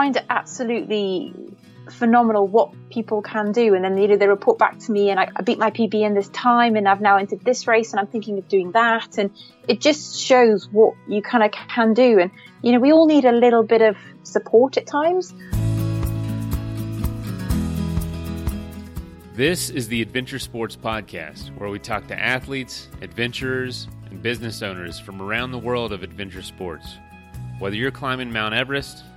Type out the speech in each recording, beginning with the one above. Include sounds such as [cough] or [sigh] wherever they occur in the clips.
find it absolutely phenomenal what people can do. And then you know, they report back to me and I, I beat my PB in this time and I've now entered this race and I'm thinking of doing that. And it just shows what you kind of can do. And, you know, we all need a little bit of support at times. This is the Adventure Sports Podcast, where we talk to athletes, adventurers, and business owners from around the world of adventure sports. Whether you're climbing Mount Everest,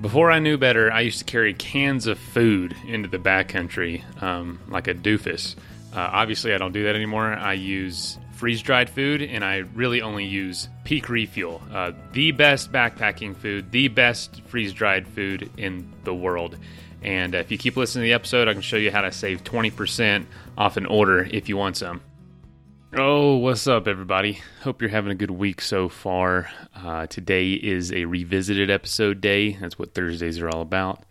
Before I knew better, I used to carry cans of food into the backcountry um, like a doofus. Uh, obviously, I don't do that anymore. I use freeze dried food and I really only use Peak Refuel, uh, the best backpacking food, the best freeze dried food in the world. And if you keep listening to the episode, I can show you how to save 20% off an order if you want some. Oh, what's up, everybody? Hope you're having a good week so far. Uh, today is a revisited episode day. That's what Thursdays are all about.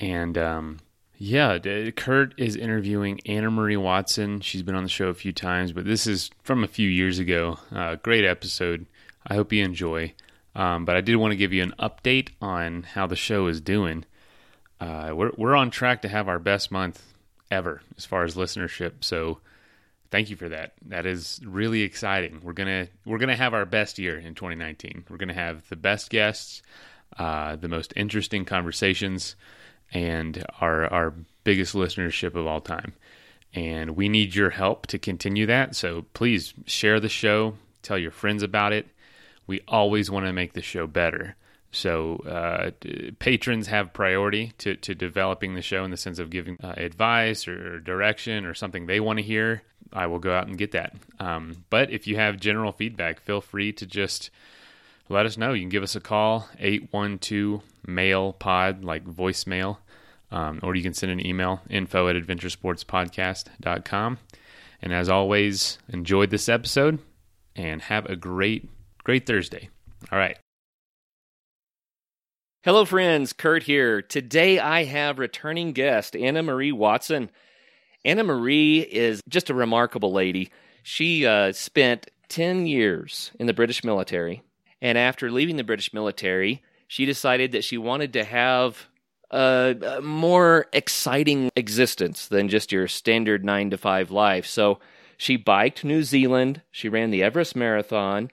And um, yeah, Kurt is interviewing Anna Marie Watson. She's been on the show a few times, but this is from a few years ago. Uh, great episode. I hope you enjoy. Um, but I did want to give you an update on how the show is doing. Uh, we're we're on track to have our best month ever as far as listenership. So thank you for that. That is really exciting. We're gonna we're gonna have our best year in 2019. We're gonna have the best guests, uh, the most interesting conversations, and our our biggest listenership of all time. And we need your help to continue that. So please share the show, tell your friends about it. We always want to make the show better. So uh, patrons have priority to, to developing the show in the sense of giving uh, advice or direction or something they want to hear. I will go out and get that. Um, but if you have general feedback, feel free to just let us know. You can give us a call, 812 mail pod, like voicemail, um, or you can send an email, info at adventuresportspodcast.com. And as always, enjoyed this episode and have a great, great Thursday. All right. Hello, friends. Kurt here. Today I have returning guest Anna Marie Watson. Anna Marie is just a remarkable lady. She uh, spent 10 years in the British military. And after leaving the British military, she decided that she wanted to have a, a more exciting existence than just your standard nine to five life. So she biked New Zealand. She ran the Everest Marathon.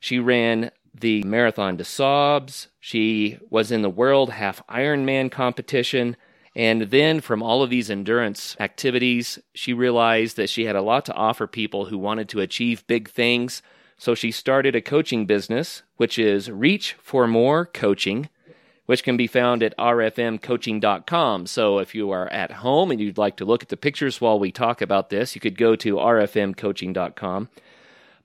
She ran the Marathon des Sables. She was in the World Half Ironman competition. And then from all of these endurance activities, she realized that she had a lot to offer people who wanted to achieve big things. So she started a coaching business, which is Reach for More Coaching, which can be found at rfmcoaching.com. So if you are at home and you'd like to look at the pictures while we talk about this, you could go to rfmcoaching.com.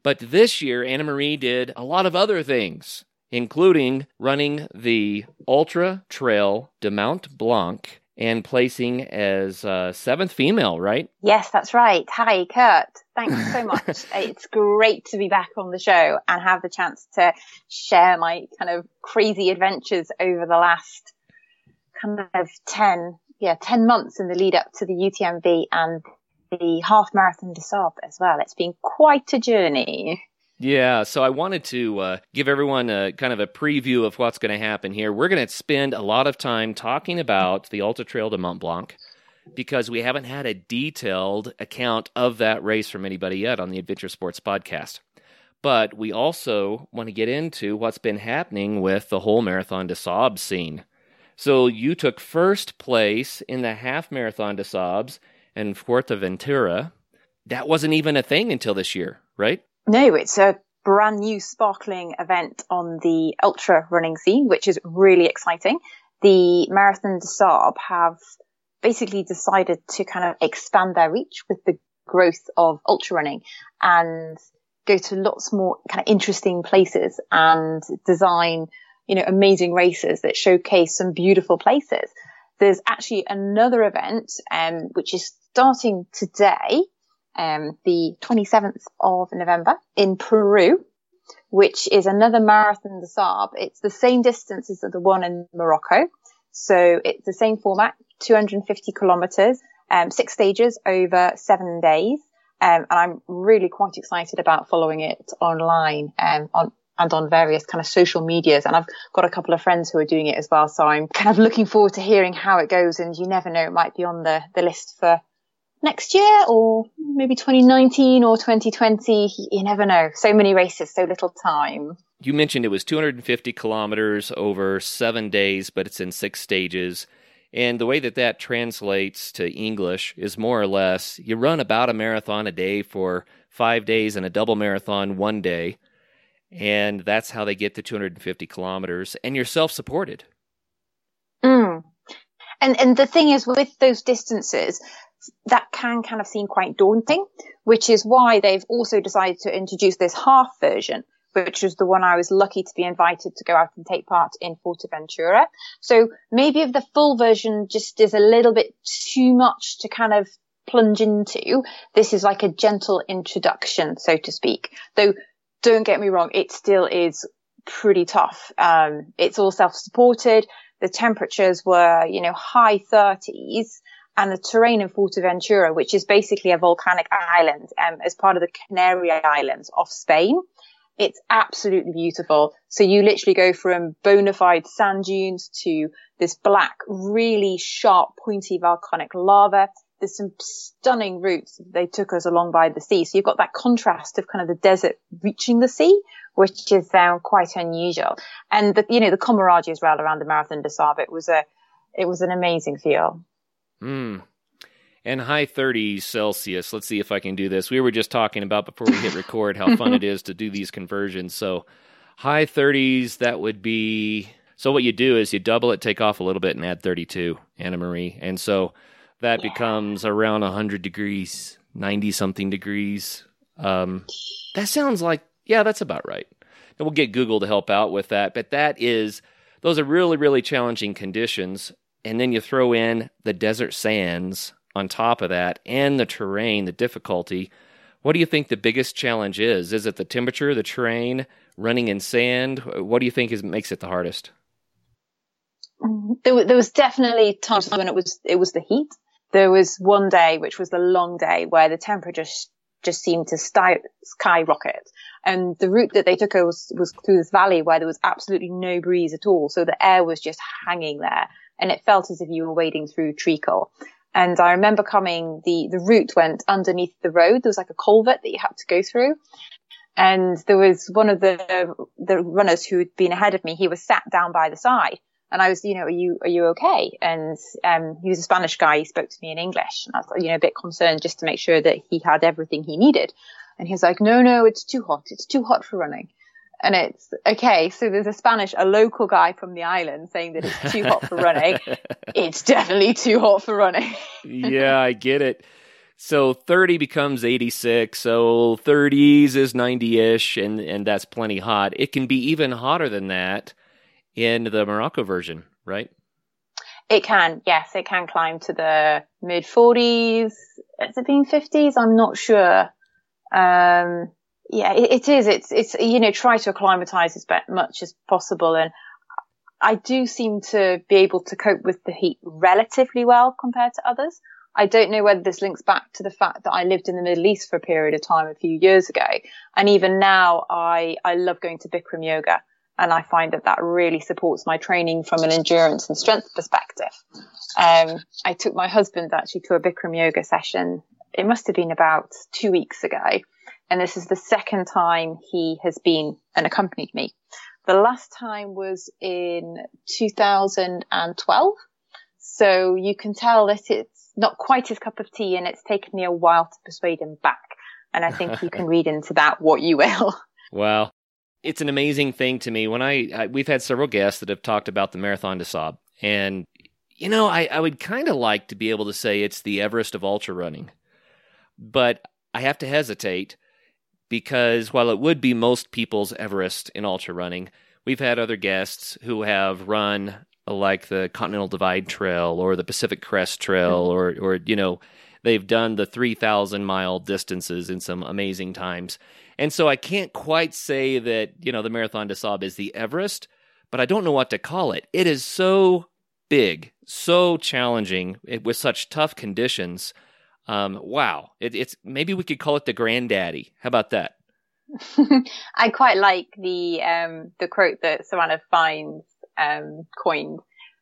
But this year, Anna Marie did a lot of other things, including running the Ultra Trail de Mont Blanc and placing as uh, seventh female, right? Yes, that's right. Hi, Kurt. Thanks so much. [laughs] it's great to be back on the show and have the chance to share my kind of crazy adventures over the last kind of 10, yeah, 10 months in the lead up to the UTMB and the half marathon des Sables as well. It's been quite a journey. Yeah, so I wanted to uh, give everyone a kind of a preview of what's going to happen here. We're going to spend a lot of time talking about the Ultra Trail de Mont Blanc because we haven't had a detailed account of that race from anybody yet on the Adventure Sports podcast. But we also want to get into what's been happening with the whole Marathon des Sables scene. So you took first place in the half Marathon des Sables in Fuerteventura. That wasn't even a thing until this year, right? No, it's a brand new sparkling event on the ultra running scene, which is really exciting. The Marathon des Sables have basically decided to kind of expand their reach with the growth of ultra running and go to lots more kind of interesting places and design, you know, amazing races that showcase some beautiful places. there's actually another event, um, which is starting today, um, the 27th of November in Peru, which is another marathon des Sables. It's the same distance as the one in Morocco. So it's the same format, 250 kilometers, um, six stages over seven days. Um, and I'm really quite excited about following it online, um, on, and on various kind of social medias. And I've got a couple of friends who are doing it as well. So I'm kind of looking forward to hearing how it goes. And you never know, it might be on the, the list for next year or maybe 2019 or 2020. You never know. So many races, so little time. You mentioned it was 250 kilometers over seven days, but it's in six stages. And the way that that translates to English is more or less you run about a marathon a day for five days and a double marathon one day. And that's how they get to 250 kilometers. And you're self supported. Mm. And, and the thing is with those distances, that can kind of seem quite daunting, which is why they've also decided to introduce this half version, which was the one I was lucky to be invited to go out and take part in Fuerteventura. So maybe if the full version just is a little bit too much to kind of plunge into, this is like a gentle introduction, so to speak. Though don't get me wrong, it still is pretty tough. Um, it's all self-supported. The temperatures were, you know, high thirties and the terrain in Fuerteventura, which is basically a volcanic island, um, as part of the Canary Islands off Spain. It's absolutely beautiful. So you literally go from bona fide sand dunes to this black, really sharp, pointy volcanic lava. There's some stunning routes. They took us along by the sea. So you've got that contrast of kind of the desert reaching the sea, which is um, quite unusual. And the, you know, the camaraderie as well around the Marathon des Sables. It was a, it was an amazing feel. Mm. And high 30s Celsius. Let's see if I can do this. We were just talking about before we hit record how fun it [laughs] is to do these conversions. So, high 30s, that would be. So, what you do is you double it, take off a little bit, and add 32, Anna Marie. And so that yeah. becomes around 100 degrees, 90 something degrees. Um, that sounds like, yeah, that's about right. And we'll get Google to help out with that. But that is, those are really, really challenging conditions. And then you throw in the desert sands on top of that and the terrain, the difficulty. What do you think the biggest challenge is? Is it the temperature, the terrain, running in sand? What do you think is makes it the hardest? Mm, there, there was definitely times when it was it was the heat. There was one day, which was the long day, where the temperature sh- just seemed to sky- skyrocket. And the route that they took was, was through this valley where there was absolutely no breeze at all. So the air was just hanging there and it felt as if you were wading through treacle. And I remember coming, the, the route went underneath the road. There was like a culvert that you had to go through. And there was one of the, the runners who had been ahead of me. He was sat down by the side and I was, you know, are you, are you okay? And, um, he was a Spanish guy. He spoke to me in English and I was, you know, a bit concerned just to make sure that he had everything he needed. And he was like, no, no, it's too hot. It's too hot for running. And it's okay. So there's a Spanish, a local guy from the island saying that it's too hot for running. [laughs] it's definitely too hot for running. [laughs] yeah, I get it. So 30 becomes 86. So 30s is 90 ish, and, and that's plenty hot. It can be even hotter than that in the Morocco version, right? It can, yes, it can climb to the mid 40s. Has it been 50s? I'm not sure. Um, yeah, it, it is. It's, it's, you know, try to acclimatize as much as possible. And I do seem to be able to cope with the heat relatively well compared to others. I don't know whether this links back to the fact that I lived in the Middle East for a period of time a few years ago. And even now I, I love going to Bikram yoga and I find that that really supports my training from an endurance and strength perspective. Um, I took my husband actually to a Bikram yoga session. It must have been about two weeks ago and this is the second time he has been and accompanied me. The last time was in 2012. So you can tell that it's not quite his cup of tea and it's taken me a while to persuade him back. And I think you [laughs] can read into that what you will. Well, it's an amazing thing to me when I, I we've had several guests that have talked about the Marathon des Sables and you know, I, I would kind of like to be able to say it's the Everest of ultra running, but I have to hesitate because while it would be most people's Everest in ultra running, we've had other guests who have run uh, like the Continental Divide Trail or the Pacific Crest Trail, mm-hmm. or or you know, they've done the three thousand mile distances in some amazing times. And so I can't quite say that you know the Marathon des Sables is the Everest, but I don't know what to call it. It is so big, so challenging with such tough conditions. Um, wow, it, it's maybe we could call it the granddaddy. How about that? [laughs] I quite like the um, the quote that Savannah Fines um, coined.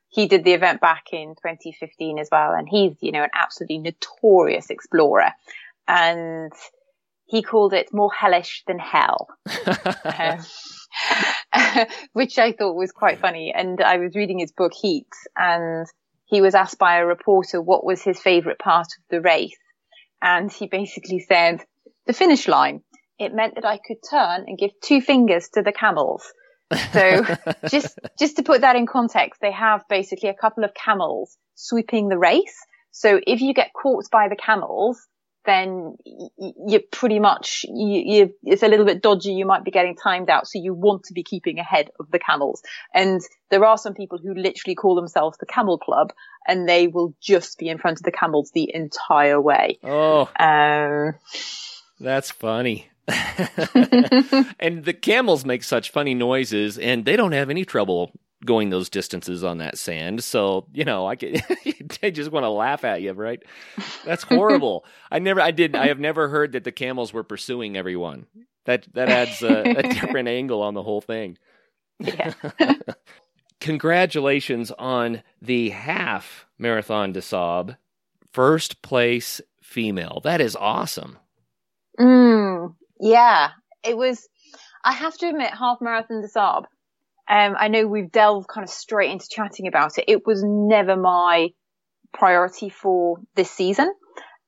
He did the event back in 2015 as well, and he's you know an absolutely notorious explorer, and he called it more hellish than hell, [laughs] um, [laughs] which I thought was quite funny. And I was reading his book Heat, and he was asked by a reporter what was his favourite part of the race, and he basically said the finish line it meant that I could turn and give two fingers to the camels. So [laughs] just, just to put that in context, they have basically a couple of camels sweeping the race. So if you get caught by the camels, then you're pretty much, you, you, it's a little bit dodgy. You might be getting timed out. So you want to be keeping ahead of the camels. And there are some people who literally call themselves the camel club and they will just be in front of the camels the entire way. Oh, um, that's funny. [laughs] [laughs] and the camels make such funny noises, and they don't have any trouble going those distances on that sand. So you know, I get [laughs] they just want to laugh at you, right? That's horrible. I never, I did, I have never heard that the camels were pursuing everyone. That that adds a, a [laughs] different angle on the whole thing. Yeah. [laughs] Congratulations on the half marathon des Sables, first place female. That is awesome. Mm, yeah, it was. I have to admit, half marathon des Sables. Um, I know we've delved kind of straight into chatting about it. It was never my priority for this season.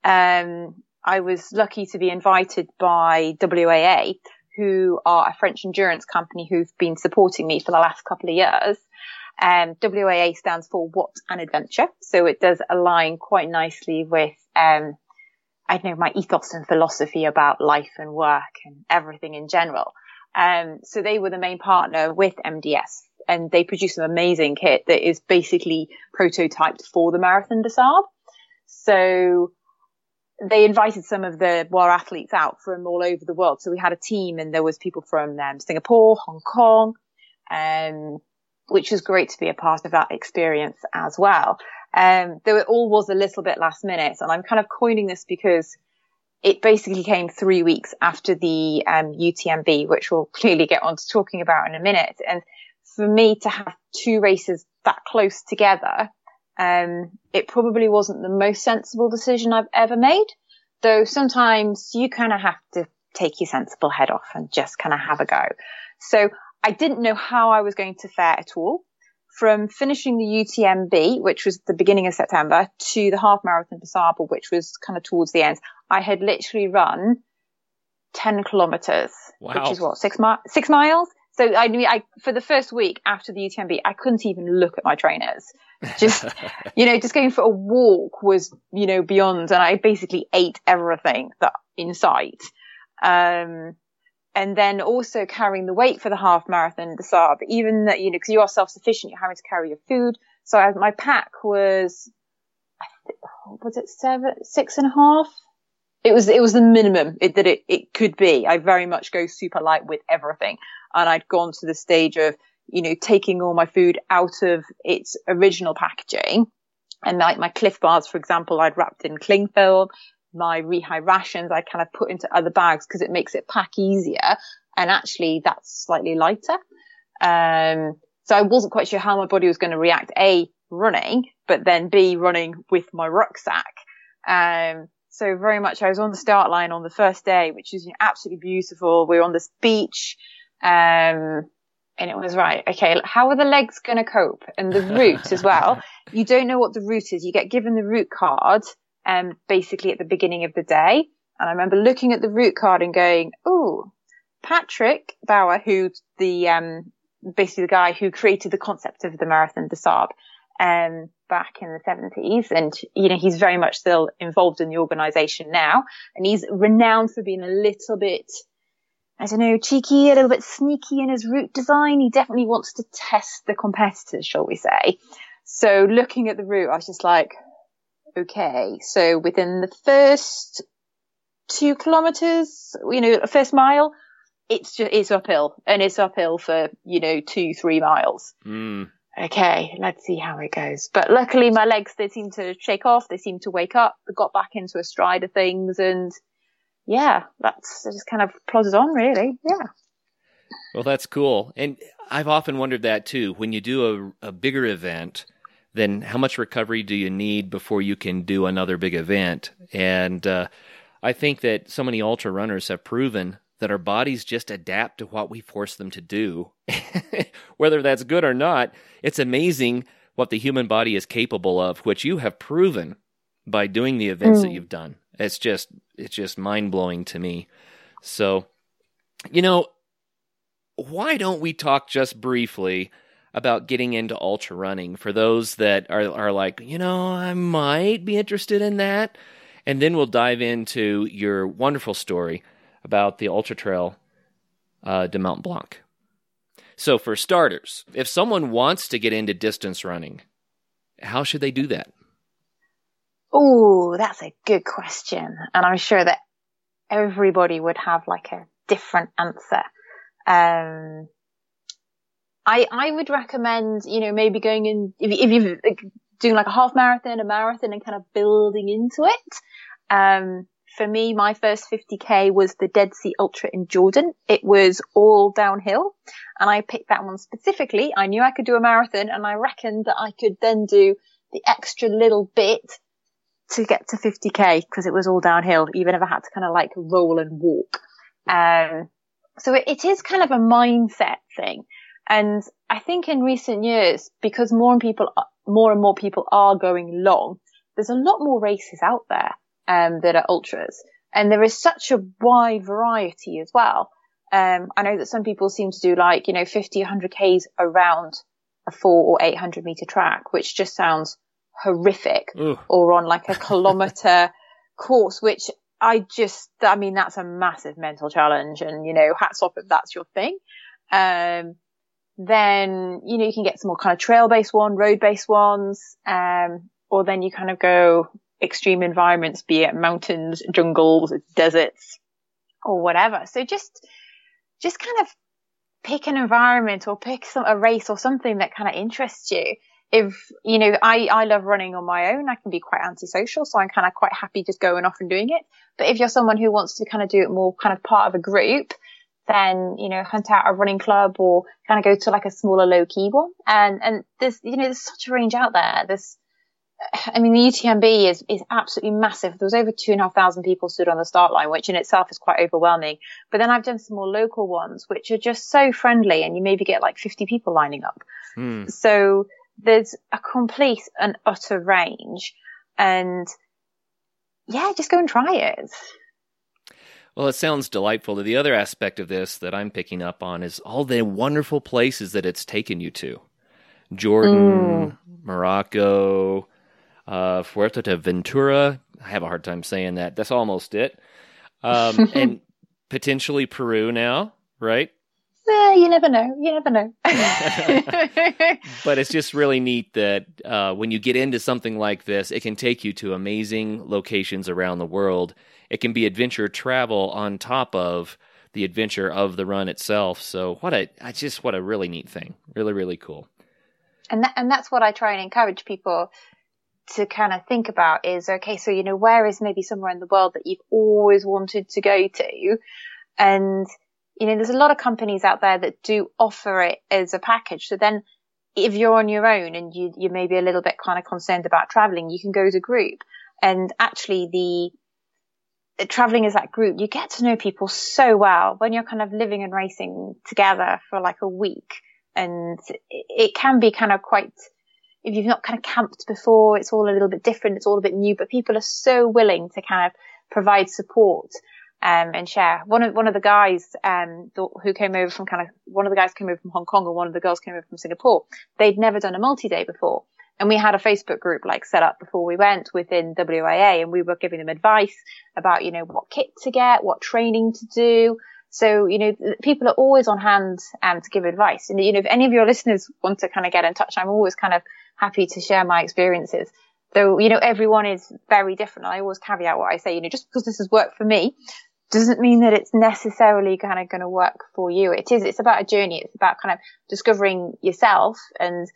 Um, I was lucky to be invited by WAA, who are a French endurance company who've been supporting me for the last couple of years. Um, WAA stands for What an Adventure. So it does align quite nicely with, um, I don't know my ethos and philosophy about life and work and everything in general. Um, so they were the main partner with MDS and they produced an amazing kit that is basically prototyped for the Marathon Sables. So they invited some of the WAA athletes out from all over the world. So we had a team and there was people from um, Singapore, Hong Kong, um, which was great to be a part of that experience as well. Um, though it all was a little bit last minute. And I'm kind of coining this because it basically came three weeks after the um, UTMB, which we'll clearly get on to talking about in a minute. And for me to have two races that close together, um, it probably wasn't the most sensible decision I've ever made. Though sometimes you kind of have to take your sensible head off and just kind of have a go. So I didn't know how I was going to fare at all from finishing the UTMB, which was the beginning of September, to the half marathon Sables, which was kind of towards the end, I had literally run 10 kilometers, wow. which is what, six, mi- six miles? So I mean, I, for the first week after the UTMB, I couldn't even look at my trainers. Just, [laughs] you know, just going for a walk was, you know, beyond, and I basically ate everything that in sight. Um, and then also carrying the weight for the half marathon, the Saab, even that, you know, cause you are self-sufficient, you're having to carry your food. So I, my pack was, was it seven, six and a half? It was, it was the minimum it, that it, it could be. I very much go super light with everything. And I'd gone to the stage of, you know, taking all my food out of its original packaging. And like my Clif bars, for example, I'd wrapped in cling film my rehigh rations I kind of put into other bags because it makes it pack easier. And actually that's slightly lighter. Um, so I wasn't quite sure how my body was going to react. A, running, but then B, running with my rucksack. Um, so very much I was on the start line on the first day, which is you know, absolutely beautiful. We were on this beach. Um, and it was right. Okay. How are the legs going to cope? And the route as well. [laughs] You don't know what the route is. You get given the route card um, basically at the beginning of the day. And I remember looking at the route card and going, oh, Patrick Bauer, who the, um, basically the guy who created the concept of the Marathon des Sables, um, back in the 70s. And, you know, he's very much still involved in the organization now. And he's renowned for being a little bit, I don't know, cheeky, a little bit sneaky in his route design. He definitely wants to test the competitors, shall we say. So looking at the route, I was just like, okay, so within the first two kilometers, you know, first mile, it's just, it's uphill and it's uphill for, you know, two, three miles. Mm. Okay, let's see how it goes. But luckily my legs, they seem to shake off. They seem to wake up. They got back into a stride of things and yeah, that's just kind of plodded on really. Yeah. Well, that's cool. And I've often wondered that too. When you do a, a bigger event, then how much recovery do you need before you can do another big event? And uh, I think that so many ultra runners have proven that our bodies just adapt to what we force them to do. [laughs] Whether that's good or not, it's amazing what the human body is capable of, which you have proven by doing the events mm. that you've done. It's just it's just mind blowing to me. So, you know, why don't we talk just briefly about getting into ultra running for those that are are like, you know, I might be interested in that, and then we'll dive into your wonderful story about the ultra trail uh, de Mont Blanc. So, for starters, if someone wants to get into distance running, how should they do that? Oh, that's a good question. And I'm sure that everybody would have like a different answer. Um, I, I would recommend, you know, maybe going in, if, if you're doing like a half marathon, a marathon and kind of building into it. Um, for me, my first 50k was the Dead Sea Ultra in Jordan. It was all downhill and I picked that one specifically. I knew I could do a marathon and I reckoned that I could then do the extra little bit to get to 50k because it was all downhill, even if I had to kind of like roll and walk. Um, so it, it is kind of a mindset thing. And I think in recent years, because more and people, more and more people are going long, there's a lot more races out there, um, that are ultras. And there is such a wide variety as well. Um, I know that some people seem to do like, you know, 50, 100 Ks around a four or 800 meter track, which just sounds horrific Ooh. or on like a [laughs] kilometer course, which I just, I mean, that's a massive mental challenge and, you know, hats off if that's your thing. Um, then, you know, you can get some more kind of trail based one, road based ones. Um, or then you kind of go extreme environments, be it mountains, jungles, deserts or whatever. So just, just kind of pick an environment or pick some, a race or something that kind of interests you if, you know, I, I love running on my own. I can be quite antisocial. So I'm kind of quite happy just going off and doing it. But if you're someone who wants to kind of do it more kind of part of a group, then, you know, hunt out a running club or kind of go to like a smaller low key one. And, and there's, you know, there's such a range out there. There's, I mean, the UTMB is, is absolutely massive. There was over two and a half thousand people stood on the start line, which in itself is quite overwhelming. But then I've done some more local ones, which are just so friendly and you maybe get like 50 people lining up. Hmm. So there's a complete and utter range and yeah, just go and try it. Well, it sounds delightful. The other aspect of this that I'm picking up on is all the wonderful places that it's taken you to Jordan, mm. Morocco, uh, Fuerteventura. I have a hard time saying that. That's almost it. Um, [laughs] and potentially Peru now, right? Eh, you never know. You never know. [laughs] [laughs] but it's just really neat that uh, when you get into something like this, it can take you to amazing locations around the world. It can be adventure travel on top of the adventure of the run itself. So what a, I just what a really neat thing. Really, really cool. And that, and that's what I try and encourage people to kind of think about is okay. So you know, where is maybe somewhere in the world that you've always wanted to go to, and you know, there's a lot of companies out there that do offer it as a package. So then if you're on your own and you, you may be a little bit kind of concerned about traveling, you can go as a group. And actually the, traveling as that group, you get to know people so well when you're kind of living and racing together for like a week. And it can be kind of quite, if you've not kind of camped before, it's all a little bit different. It's all a bit new, but people are so willing to kind of provide support um, and share. One of one of the guys um, who came over from kind of one of the guys came over from Hong Kong and one of the girls came over from Singapore. They'd never done a multi day before. And we had a Facebook group like set up before we went within WAA and we were giving them advice about, you know, what kit to get, what training to do. So, you know, people are always on hand um, to give advice. And, you know, if any of your [laughs] listeners want to kind of get in touch, I'm always kind of happy to share my experiences. Though, you know, everyone is very different. I always caveat what I say, you know, just because this has worked for me doesn't mean that it's necessarily kind of going to work for you. It is, it's about a journey. It's about kind of discovering yourself and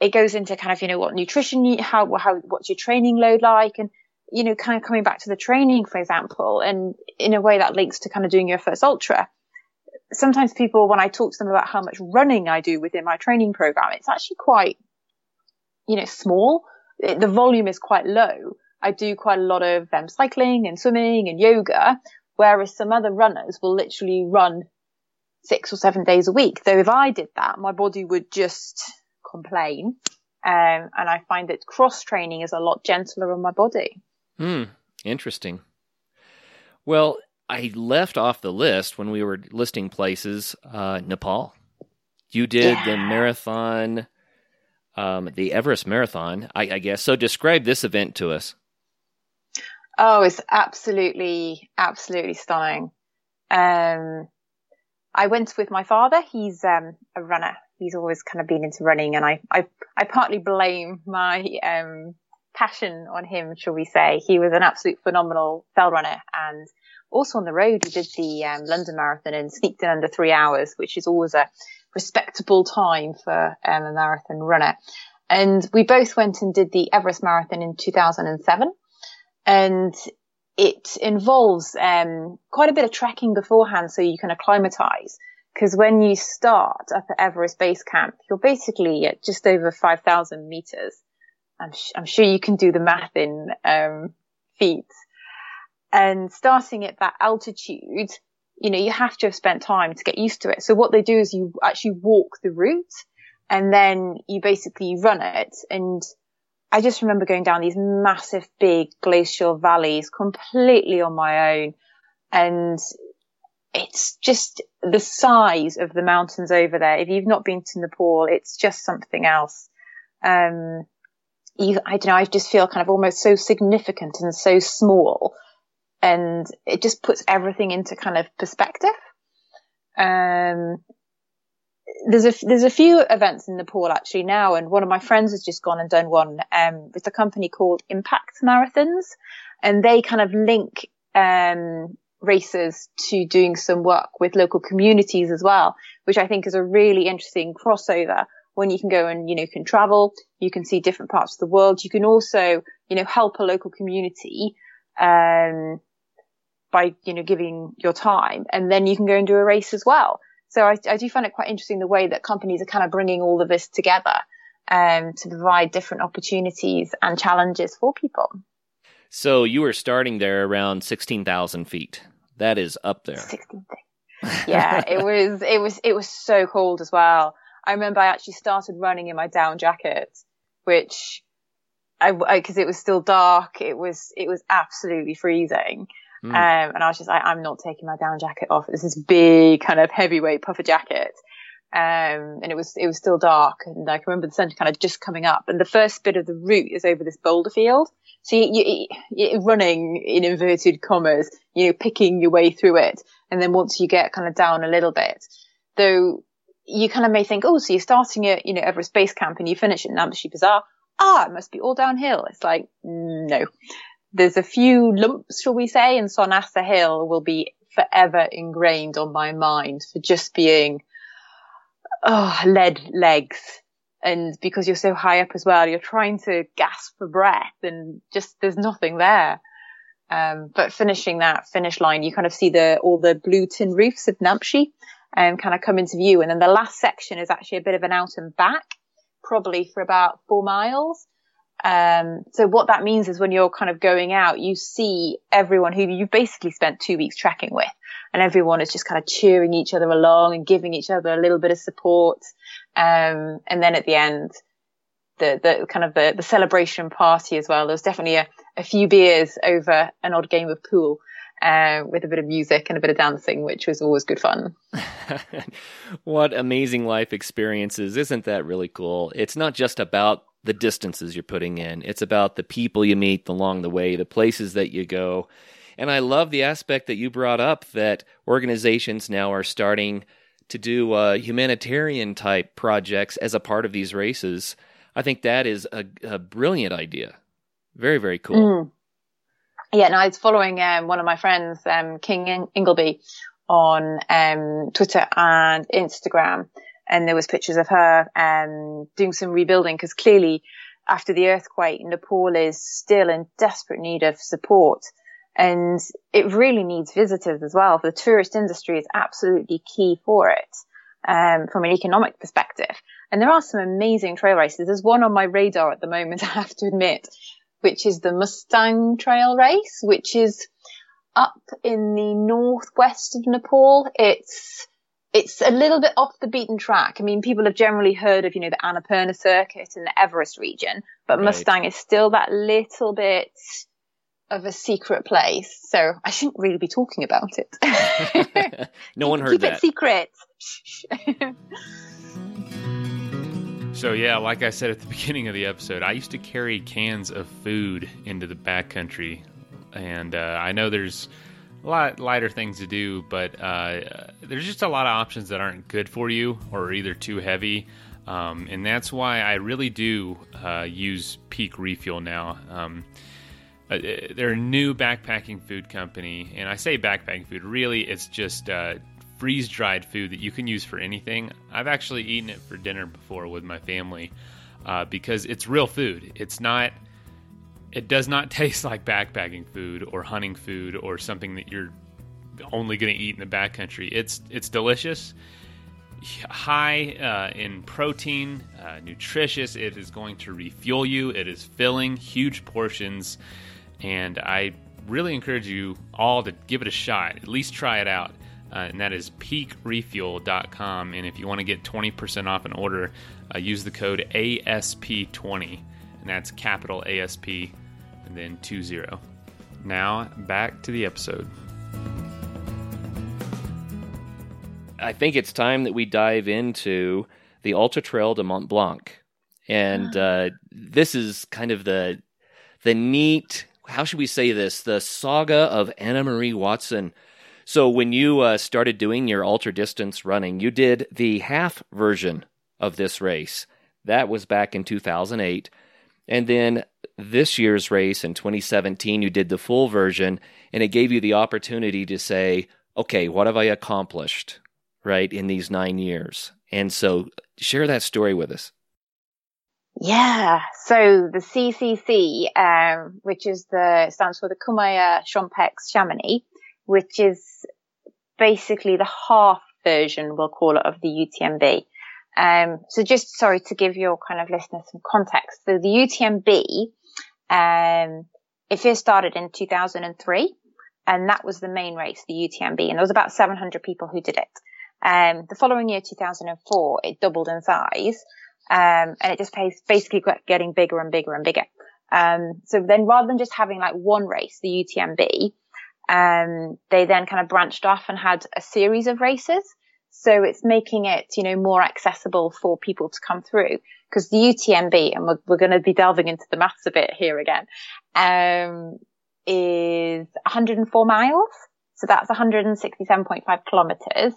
it goes into kind of, you know, what nutrition how, how, what's your training load like and, you know, kind of coming back to the training, for example, and in a way that links to kind of doing your first ultra. Sometimes people, when I talk to them about how much running I do within my training program, it's actually quite, you know, small. The volume is quite low. I do quite a lot of um, cycling and swimming and yoga, whereas some other runners will literally run six or seven days a week. Though if I did that, my body would just complain. Um, and I find that cross training is a lot gentler on my body. Hmm. Interesting. Well, I left off the list when we were listing places, uh, Nepal. You did yeah. the marathon, um, the Everest Marathon, I, I guess. So describe this event to us. Oh, it's absolutely, absolutely stunning. Um, I went with my father. He's um, a runner. He's always kind of been into running, and I, I, I partly blame my um, passion on him, shall we say. He was an absolute phenomenal fell runner, and also on the road, he did the um, London Marathon and sneaked in under three hours, which is always a respectable time for um, a marathon runner. And we both went and did the Everest Marathon in 2007 and it involves um, quite a bit of trekking beforehand so you can acclimatize. Because when you start up at Everest Base Camp, you're basically at just over 5,000 meters. I'm, sh- I'm, sure you can do the math in um, feet. And starting at that altitude, you know, you have to have spent time to get used to it. So what they do is you actually walk the route and then you basically run it and I just remember going down these massive, big glacial valleys completely on my own. And it's just the size of the mountains over there. If you've not been to Nepal, it's just something else. Um, you, I don't know, I just feel kind of almost so significant and so small. And it just puts everything into kind of perspective. Um, there's a there's a few events in Nepal actually now, and one of my friends has just gone and done one um, with a company called Impact Marathons, and they kind of link um, races to doing some work with local communities as well, which I think is a really interesting crossover. When you can go and you know can travel, you can see different parts of the world. You can also you know help a local community um, by you know giving your time, and then you can go and do a race as well. So I, I do find it quite interesting the way that companies are kind of bringing all of this together um, to provide different opportunities and challenges for people. So you were starting there around 16,000 feet. That is up there. 16. Yeah, it [laughs] was, it was, it was so cold as well. I remember I actually started running in my down jacket, which I, cause it was still dark. It was, it was absolutely freezing. Mm. Um, and I was just like, I'm not taking my down jacket off. It's this big kind of heavyweight puffer jacket. Um, and it was, it was still dark. And I can remember the sun kind of just coming up. And the first bit of the route is over this boulder field. So you, you're running in inverted commas, you know, picking your way through it. And then once you get kind of down a little bit, though you kind of may think, oh, so you're starting at, you know, Everest Base Camp and you finish at Namche Bazaar. Ah, it must be all downhill. It's like, no there's a few lumps, shall we say, and Sonasa Hill will be forever ingrained on my mind for just being, oh, lead legs. And because you're so high up as well, you're trying to gasp for breath and just there's nothing there. Um, but finishing that finish line, you kind of see the, all the blue tin roofs of Namche and um, kind of come into view. And then the last section is actually a bit of an out and back, probably for about four miles. Um, so what that means is when you're kind of going out, you see everyone who you've basically spent two weeks tracking with and everyone is just kind of cheering each other along and giving each other a little bit of support. Um, and then at the end, the, the kind of the, the celebration party as well. There's definitely a, a few beers over an odd game of pool. Uh, with a bit of music and a bit of dancing, which was always good fun. [laughs] what amazing life experiences. Isn't that really cool? It's not just about the distances you're putting in. It's about the people you meet along the way, the places that you go. And I love the aspect that you brought up that organizations now are starting to do uh, humanitarian type projects as a part of these races. I think that is a, a brilliant idea. Very, very cool. Mm. Yeah, and I was following um, one of my friends, um, King Ingleby, on um, Twitter and Instagram, and there was pictures of her um, doing some rebuilding because clearly after the earthquake, Nepal is still in desperate need of support. And it really needs visitors as well. The tourist industry is absolutely key for it, um, from an economic perspective. And there are some amazing trail races. There's one on my radar at the moment, [laughs] I have to admit, which is the Mustang Trail Race, which is up in the northwest of Nepal. It's it's a little bit off the beaten track. I mean, people have generally heard of, you know, the Annapurna circuit in the Everest region, but right. Mustang is still that little bit of a secret place. So I shouldn't really be talking about it. [laughs] no one [laughs] heard Keep that. Keep it secret. [laughs] so yeah, like I said at the beginning of the episode, I used to carry cans of food into the backcountry, and uh, I know there's a lot lighter things to do, but uh, there's just a lot of options that aren't good for you or either too heavy. Um, and that's why I really do uh, use Peak Refuel now. Um, uh, they're a new backpacking food company, and I say backpacking food. Really, it's just uh, freeze dried food that you can use for anything. I've actually eaten it for dinner before with my family uh, because it's real food. It's not it does not [laughs] taste like backpacking food or hunting food or something that you're only going to eat in the backcountry. It's it's delicious, high uh, in protein, uh, nutritious. It is going to refuel you. It is filling, huge portions, and I really encourage you all to give it a shot. At least try it out. Uh, and that is peakrefuel.com. And if you want to get 20% off an order, uh, use the code ASP20 and that's capital ASP and then 20. Now, back to the episode. I think it's time that we dive into the Ultra Trail de Mont Blanc. And uh, this is kind of the the neat, how should we say this? The saga of Anna Marie Watson. So when you uh, started doing your ultra distance running, you did the half version of this race. That was back in 2008. And then this year's race in 2017, you did the full version, and it gave you the opportunity to say, okay, what have I accomplished, right, in these nine years? And so share that story with us. Yeah. So the CCC, um, which is the, stands for the Courmayeur Champex Chamonix, which is basically the half version, we'll call it, of the UTMB. Um, so just sorry to give your kind of listeners some context. So the UTMB, um, it first started in 2003 and that was the main race, the UTMB. And there was about 700 people who did it. Um, the following year, 2004, it doubled in size. Um, and it just basically kept getting bigger and bigger and bigger. Um, so then rather than just having like one race, the UTMB, um, they then kind of branched off and had a series of races. So it's making it, you know, more accessible for people to come through because the UTMB, and we're, we're going to be delving into the maths a bit here again, um, is 104 miles. So that's 167.5 kilometers,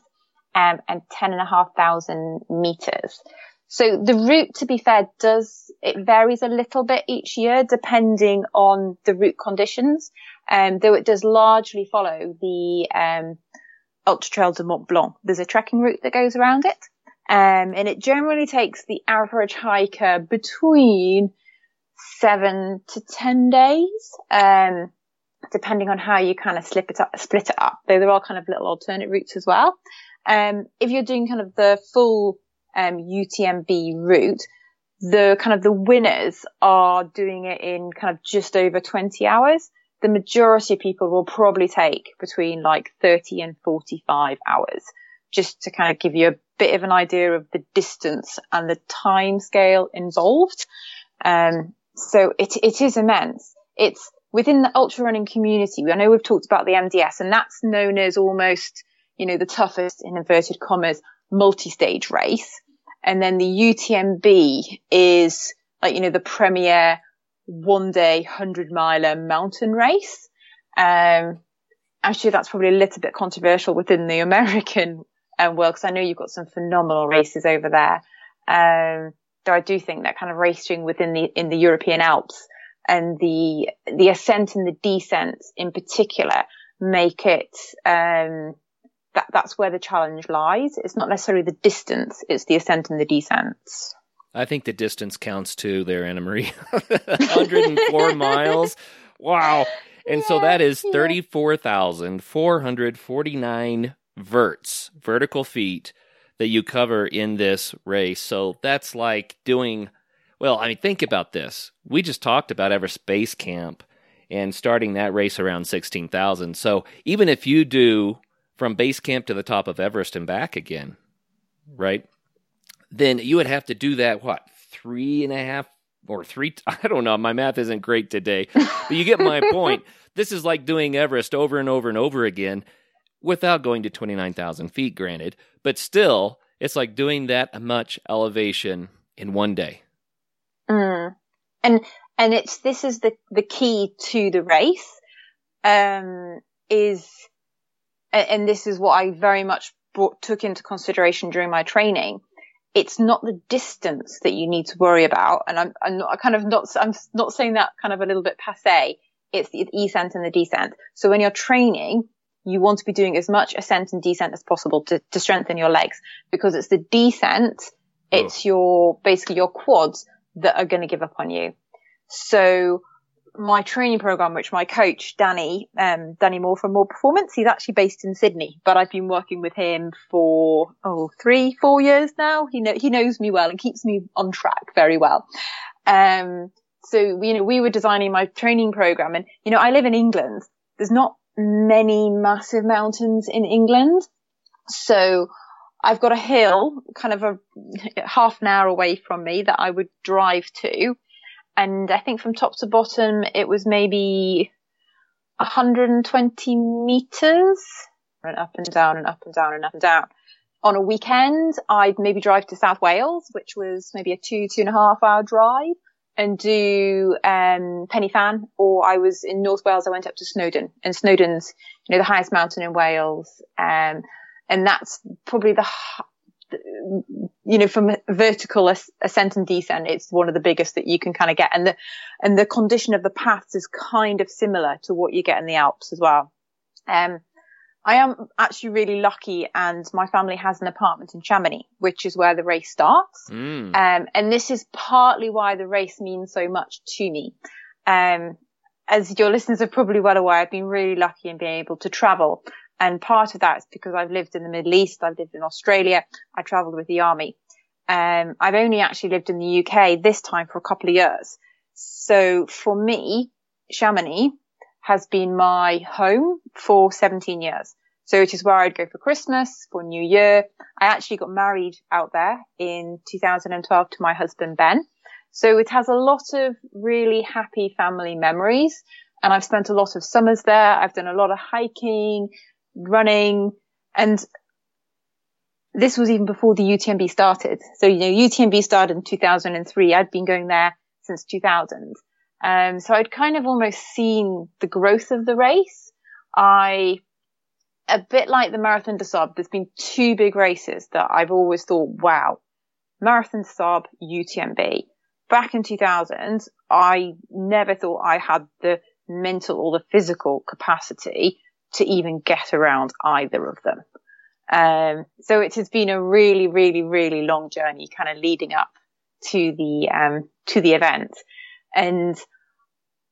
um, and 10,500 meters. So the route, to be fair, does, it varies a little bit each year depending on the route conditions. Um, though it does largely follow the, um, Ultra Trail de Mont Blanc. There's a trekking route that goes around it. Um, and it generally takes the average hiker between seven to 10 days, um, depending on how you kind of slip it up, split it up. There are kind of little alternate routes as well. Um, if you're doing kind of the full, um, UTMB route, the kind of the winners are doing it in kind of just over 20 hours the majority of people will probably take between like 30 and 45 hours just to kind of give you a bit of an idea of the distance and the time scale involved. Um, so it, it is immense. It's within the ultra running community. I know we've talked about the MDS and that's known as almost, you know, the toughest in inverted commas multi-stage race. And then the UTMB is like, you know, the premier one day 100 miler mountain race. Um, I'm sure that's probably a little bit controversial within the [laughs] American um, world because I know you've got some phenomenal races over there. Um, though I do think that kind of racing within the in the European Alps and the the ascent and the descent in particular make it um, that that's where the challenge lies. It's not necessarily the distance; it's the ascent and the descent. I think the distance counts too, there, Anna Marie. [laughs] 104 [laughs] miles. Wow. And yeah, so that is 34,449 verts, vertical feet that you cover in this race. So that's like doing, well, I mean, think about this. We just talked about Everest Base Camp and starting that race around 16,000. So even if you do from base camp to the top of Everest and back again, right? Then you would have to do that, what, three and a half or three? [laughs] I don't know. My math isn't great today, but you get my [laughs] point. This is like doing Everest over and over and over again without going to 29,000 feet, granted, but still, it's like doing that much elevation in one day. Mm. And and it's this is the the key to the race um, is and this is what I very much brought, took into consideration during my training. It's not the distance that you need to worry about, and I'm, I'm not I kind of not I'm not saying that kind of a little bit passe. It's the ascent and the descent. So when you're training, you want to be doing as much ascent and descent as possible to, to strengthen your legs because it's the descent, it's oh. your basically your quads that are going to give up on you. So my training program, which my coach, Danny, um, Danny Moore from More Performance, he's actually based in Sydney, but I've been working with him for, oh, three, four years now. He know, he knows me well and keeps me on track very well. Um, so, you know, we were designing my training program and, you know, I live in England. There's not many massive mountains in England. So I've got a hill kind of a half an hour away from me that I would drive to and I think from top to bottom it was maybe 120 meters, and up and down and up and down and up and down. On a weekend, I'd maybe drive to South Wales, which was maybe a two, two and a half hour drive and do, um, Pen y Fan, or I was in North Wales, I went up to Snowdon and Snowdon's, you know, the highest mountain in Wales. Um, and that's probably the, you know, from vertical ascent and descent, it's one of the biggest that you can kind of get. And the, and the condition of the paths is kind of similar to what you get in the Alps as well. Um, I am actually really lucky and my family has an apartment in Chamonix, which is where the race starts. Mm. Um, and this is partly why the race means so much to me. Um, as your listeners are probably well aware, I've been really lucky in being able to travel and part of that is because I've lived in the Middle East. I've lived in Australia. I traveled with the army. Um, I've only actually lived in the UK this time for a couple of years. So for me, Chamonix has been my home for 17 years. So it is where I'd go for Christmas, for New Year. I actually got married out there in 2012 to my husband, Ben. So it has a lot of really happy family memories. And I've spent a lot of summers there. I've done a lot of hiking running and this was even before the UTMB started. So, you know, UTMB started in 2003. I'd been going there since 2000. Um, so I'd kind of almost seen the growth of the race. I, a bit like the Marathon des Sables, there's been two big races that I've always thought, wow, Marathon des Sables, UTMB. Back in 2000, I never thought I had the mental or the physical capacity to even get around either of them. Um, so it has been a really, really, really long journey kind of leading up to the, um, to the event. And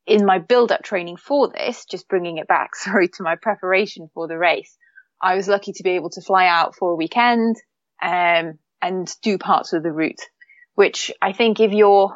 in my build up training for this, just bringing it back, [laughs] sorry, to my preparation for the race, I was lucky to be able to fly out for a weekend, um, and do parts of the route, which I think if you're,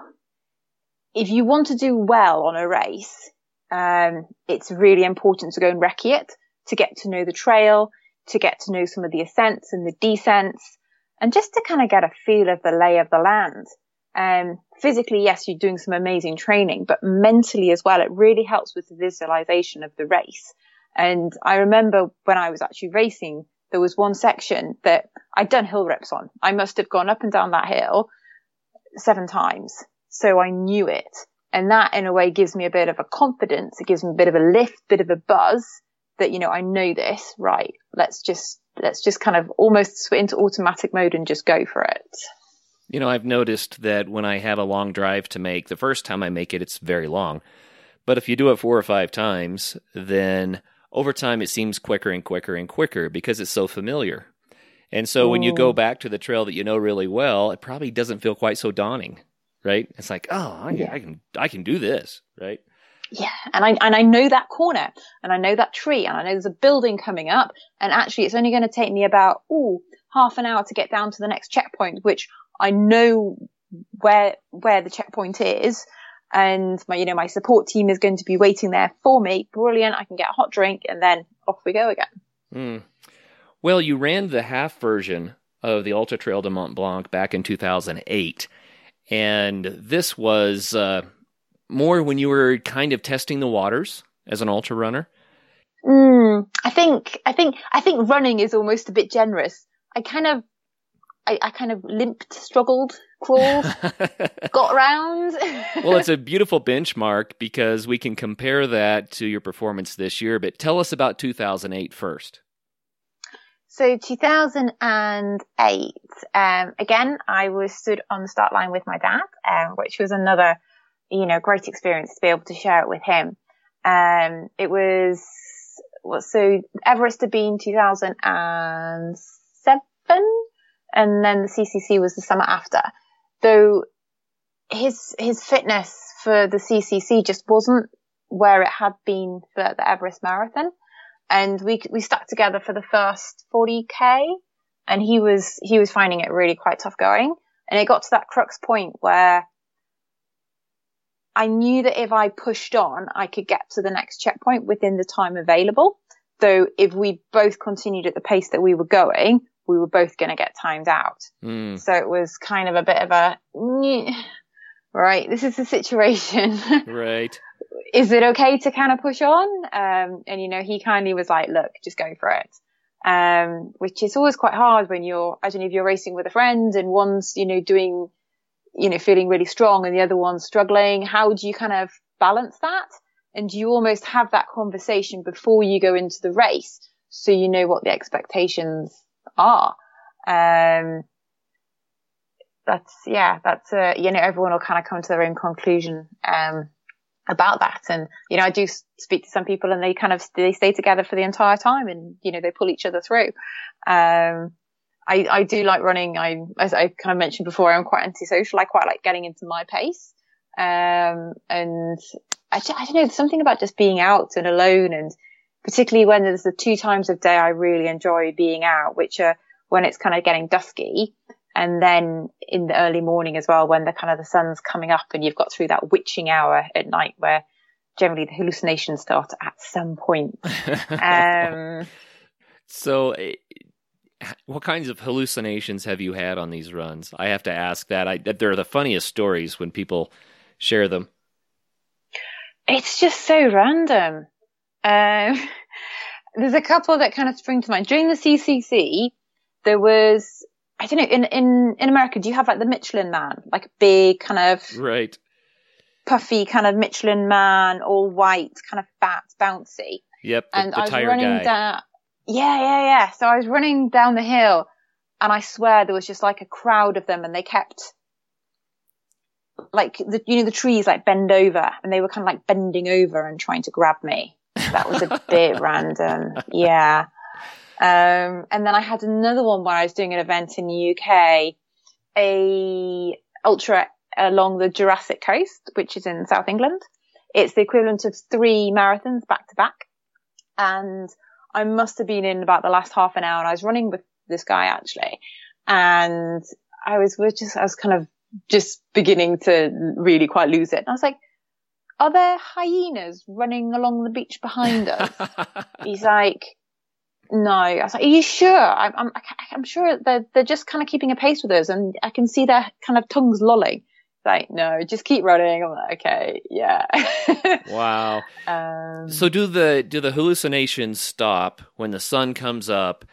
if you want to do well on a race, um, it's really important to go and recce it, to get to know the trail, to get to know some of the ascents and the descents, and just to kind of get a feel of the lay of the land. Um, physically, yes, you're doing some amazing training, but mentally as well, it really helps with the visualization of the race. And I remember when I was actually racing, there was one section that I'd done hill reps on. I must have gone up and down that hill seven times. So I knew it. And that in a way gives me a bit of a confidence. It gives me a bit of a lift, bit of a buzz that, you know, I know this, right? Let's just, let's just kind of almost switch into automatic mode and just go for it. You know, I've noticed that when I have a long drive to make, the first time I make it, it's very long. But if you do it four or five times, then over time it seems quicker and quicker and quicker because it's so familiar. And so when you go oh. back to the trail that you know really well, it probably doesn't feel quite so daunting, right? It's like, oh, I, Yeah. I can I can do this, right? Yeah, and I and I know that corner, and I know that tree, and I know there's a building coming up, and actually, it's only going to take me about oh half an hour to get down to the next checkpoint, which I know where where the checkpoint is, and my you know my support team is going to be waiting there for me. Brilliant! I can get a hot drink, and then off we go again. Hmm. Well, you ran the half version of the Ultra Trail de Mont Blanc back in 2008, and this was uh, more when you were kind of testing the waters as an ultra runner. Mm, I think I think I think running is almost a bit generous. I kind of I, I kind of limped, struggled, crawled, [laughs] got around. well, it's [laughs] a beautiful benchmark because we can compare that to your performance this year. But tell us about 2008 first. So 2008, um, again, I was stood on the start line with my dad, um, which was another, you know, great experience to be able to share it with him. Um, it was, well, so Everest had been 2007 and then the CCC was the summer after. Though his, his fitness for the CCC just wasn't where it had been for the Everest Marathon and we we stuck together for the first 40k and he was he was finding it really quite tough going. And it got to that crux point where I knew that if I pushed on I could get to the next checkpoint within the time available. Though if we both continued at the pace that we were going we were both going to get timed out. Hmm. so it was kind of a bit of a right? This is the situation. [laughs] Right. Is it okay to kind of push on? Um, and you know, he kindly was like, look, just go for it. Um, which is always quite hard when you're, I don't know if you're racing with a friend and one's, you know, doing, you know, feeling really strong and the other one's struggling. How do you kind of balance that? And do you almost have that conversation before you go into the race so you know what the expectations are? Um, that's, yeah, that's, uh, you know, everyone will kind of come to their own conclusion, um, about that. And, you know, I do speak to some people and they kind of, they stay together for the entire time and, you know, they pull each other through. Um, I, I do like running. I, as I kind of mentioned before, I'm quite antisocial. I quite like getting into my pace. Um, and I, I don't know, something about just being out and alone and particularly when there's the two times of day I really enjoy being out, which are when it's kind of getting dusky and then in the early morning as well when the kind of the sun's coming up and you've got through that witching hour at night where generally the hallucinations start at some point. [laughs] Um, so, eh, what kinds of hallucinations have you had on these runs? I have to ask that. I, they're the funniest stories when people share them. it's just so random. Um, [laughs] there's a couple that kind of spring to mind. During the CCC, there was, I don't know, in, in, in America, do you have like the Michelin man? Like a big kind of Right. puffy kind of Michelin man, all white, kind of fat, bouncy. Yep. The, and the I was running guy. down. Yeah, yeah, yeah. So I was running down the hill, and I swear there was just like a crowd of them, and they kept like the you know the trees like bend over, and they were kind of like bending over and trying to grab me. That was a bit [laughs] random. Yeah. Um, and then I had another one where I was doing an event in the UK, a ultra along the Jurassic Coast, which is in South England. It's the equivalent of three marathons back to back. And I must have been in about the last half an hour and I was running with this guy actually. And I was just, I was kind of just beginning to really quite lose it. And I was like, are there hyenas running along the beach behind us? [laughs] He's like, no. I was like, are you sure? I'm, I'm, I'm sure they're, they're just kind of keeping a pace with us and I can see their kind of tongues lolling. Like, no, just keep running. I'm like, okay, yeah. [laughs] wow. um, So do the do the hallucinations stop when the sun comes up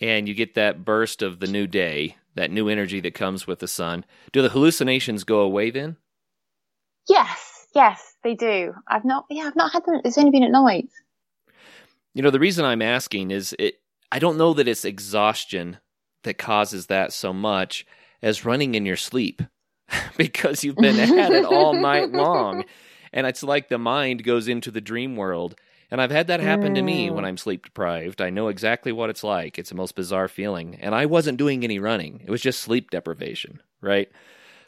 and you get that burst of the new day, that new energy that comes with the sun? Do the hallucinations go away then? yes, yes, they do. I've not, yeah, I've not had them. It's only been at night. You know, the reason I'm asking is it I don't know that it's exhaustion that causes that so much as running in your sleep [laughs] because you've been at it all night long. [laughs] And it's like the mind goes into the dream world. And I've had that happen to me when I'm sleep deprived. I know exactly what it's like. It's the most bizarre feeling. And I wasn't doing any running, it was just sleep deprivation, right?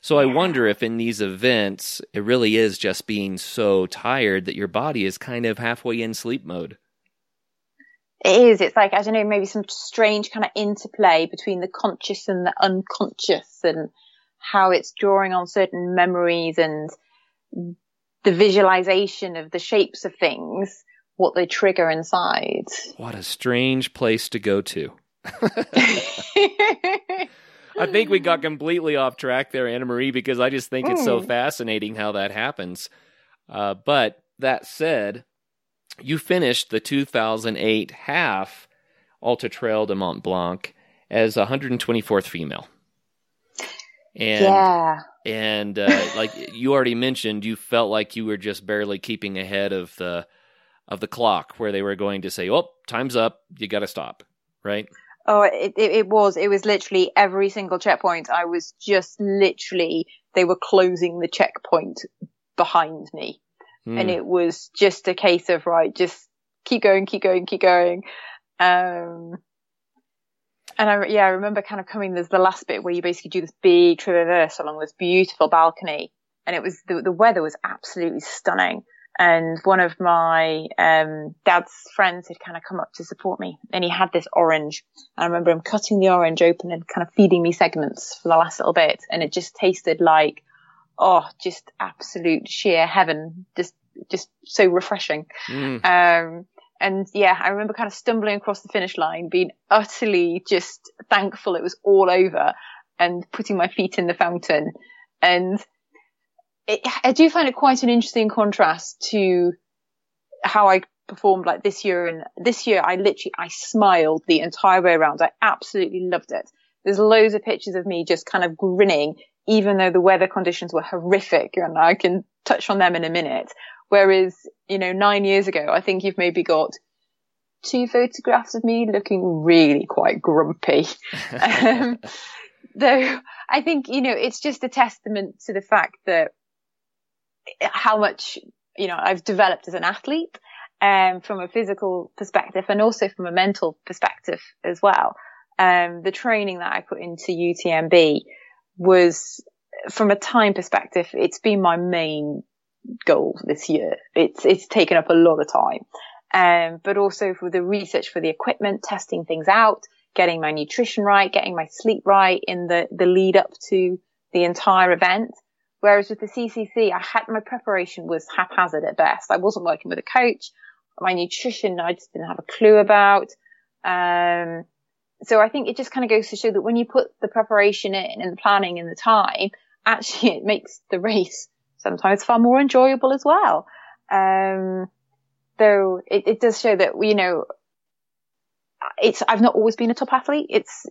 So I wonder if in these events, it really is just being so tired that your body is kind of halfway in sleep mode. It is. It's like, I don't know, maybe some strange kind of interplay between the conscious and the unconscious and how it's drawing on certain memories and the visualization of the shapes of things, what they trigger inside. What a strange place to go to. [laughs] [laughs] I think we got completely off track there, Anna Marie, because I just think it's so fascinating how that happens. Uh, but that said, you finished the 2008 half Ultra Trail de Mont Blanc as 124th female. And, yeah. And uh, [laughs] like you already mentioned, you felt like you were just barely keeping ahead of the of the clock, where they were going to say, "Oh, time's up. You got to stop." Right. Oh, it, it, it was. It was literally every single checkpoint. I was just literally, they were closing the checkpoint behind me. Mm. And it was just a case of, right, just keep going, keep going, keep going. Um, and I, yeah, I remember kind of coming, there's the last bit where you basically do this big traverse along this beautiful balcony. And it was, the, the weather was absolutely stunning and one of my um, dad's friends had kind of come up to support me, and he had this orange. And I remember him cutting the orange open and kind of feeding me segments for the last little bit, and it just tasted like, oh, just absolute sheer heaven, just just so refreshing. Mm. Um, and yeah, I remember kind of stumbling across the finish line, being utterly just thankful it was all over, and putting my feet in the fountain, and it, I do find it quite an interesting contrast to how I performed like this year. And this year, I literally, I smiled the entire way around. I absolutely loved it. There's loads of pictures of me just kind of grinning, even though the weather conditions were horrific. And I can touch on them in a minute. Whereas, you know, nine years ago, I think you've maybe got two photographs of me looking really quite grumpy. [laughs] um, though I think, you know, it's just a testament to the fact that how much, you know, I've developed as an athlete, um, from a physical perspective and also from a mental perspective as well. Um, the training that I put into UTMB was from a time perspective, it's been my main goal this year. It's, it's taken up a lot of time. Um, but also for the research for the equipment, testing things out, getting my nutrition right, getting my sleep right in the, the lead up to the entire event. Whereas with the CCC, I had my preparation was haphazard at best. I wasn't working with a coach. My nutrition, I just didn't have a clue about. Um, so I think it just kind of goes to show that when you put the preparation in and the planning and the time, actually it makes the race sometimes far more enjoyable as well. Um, though it, it does show that, you know, it's, I've not always been a top athlete. It's,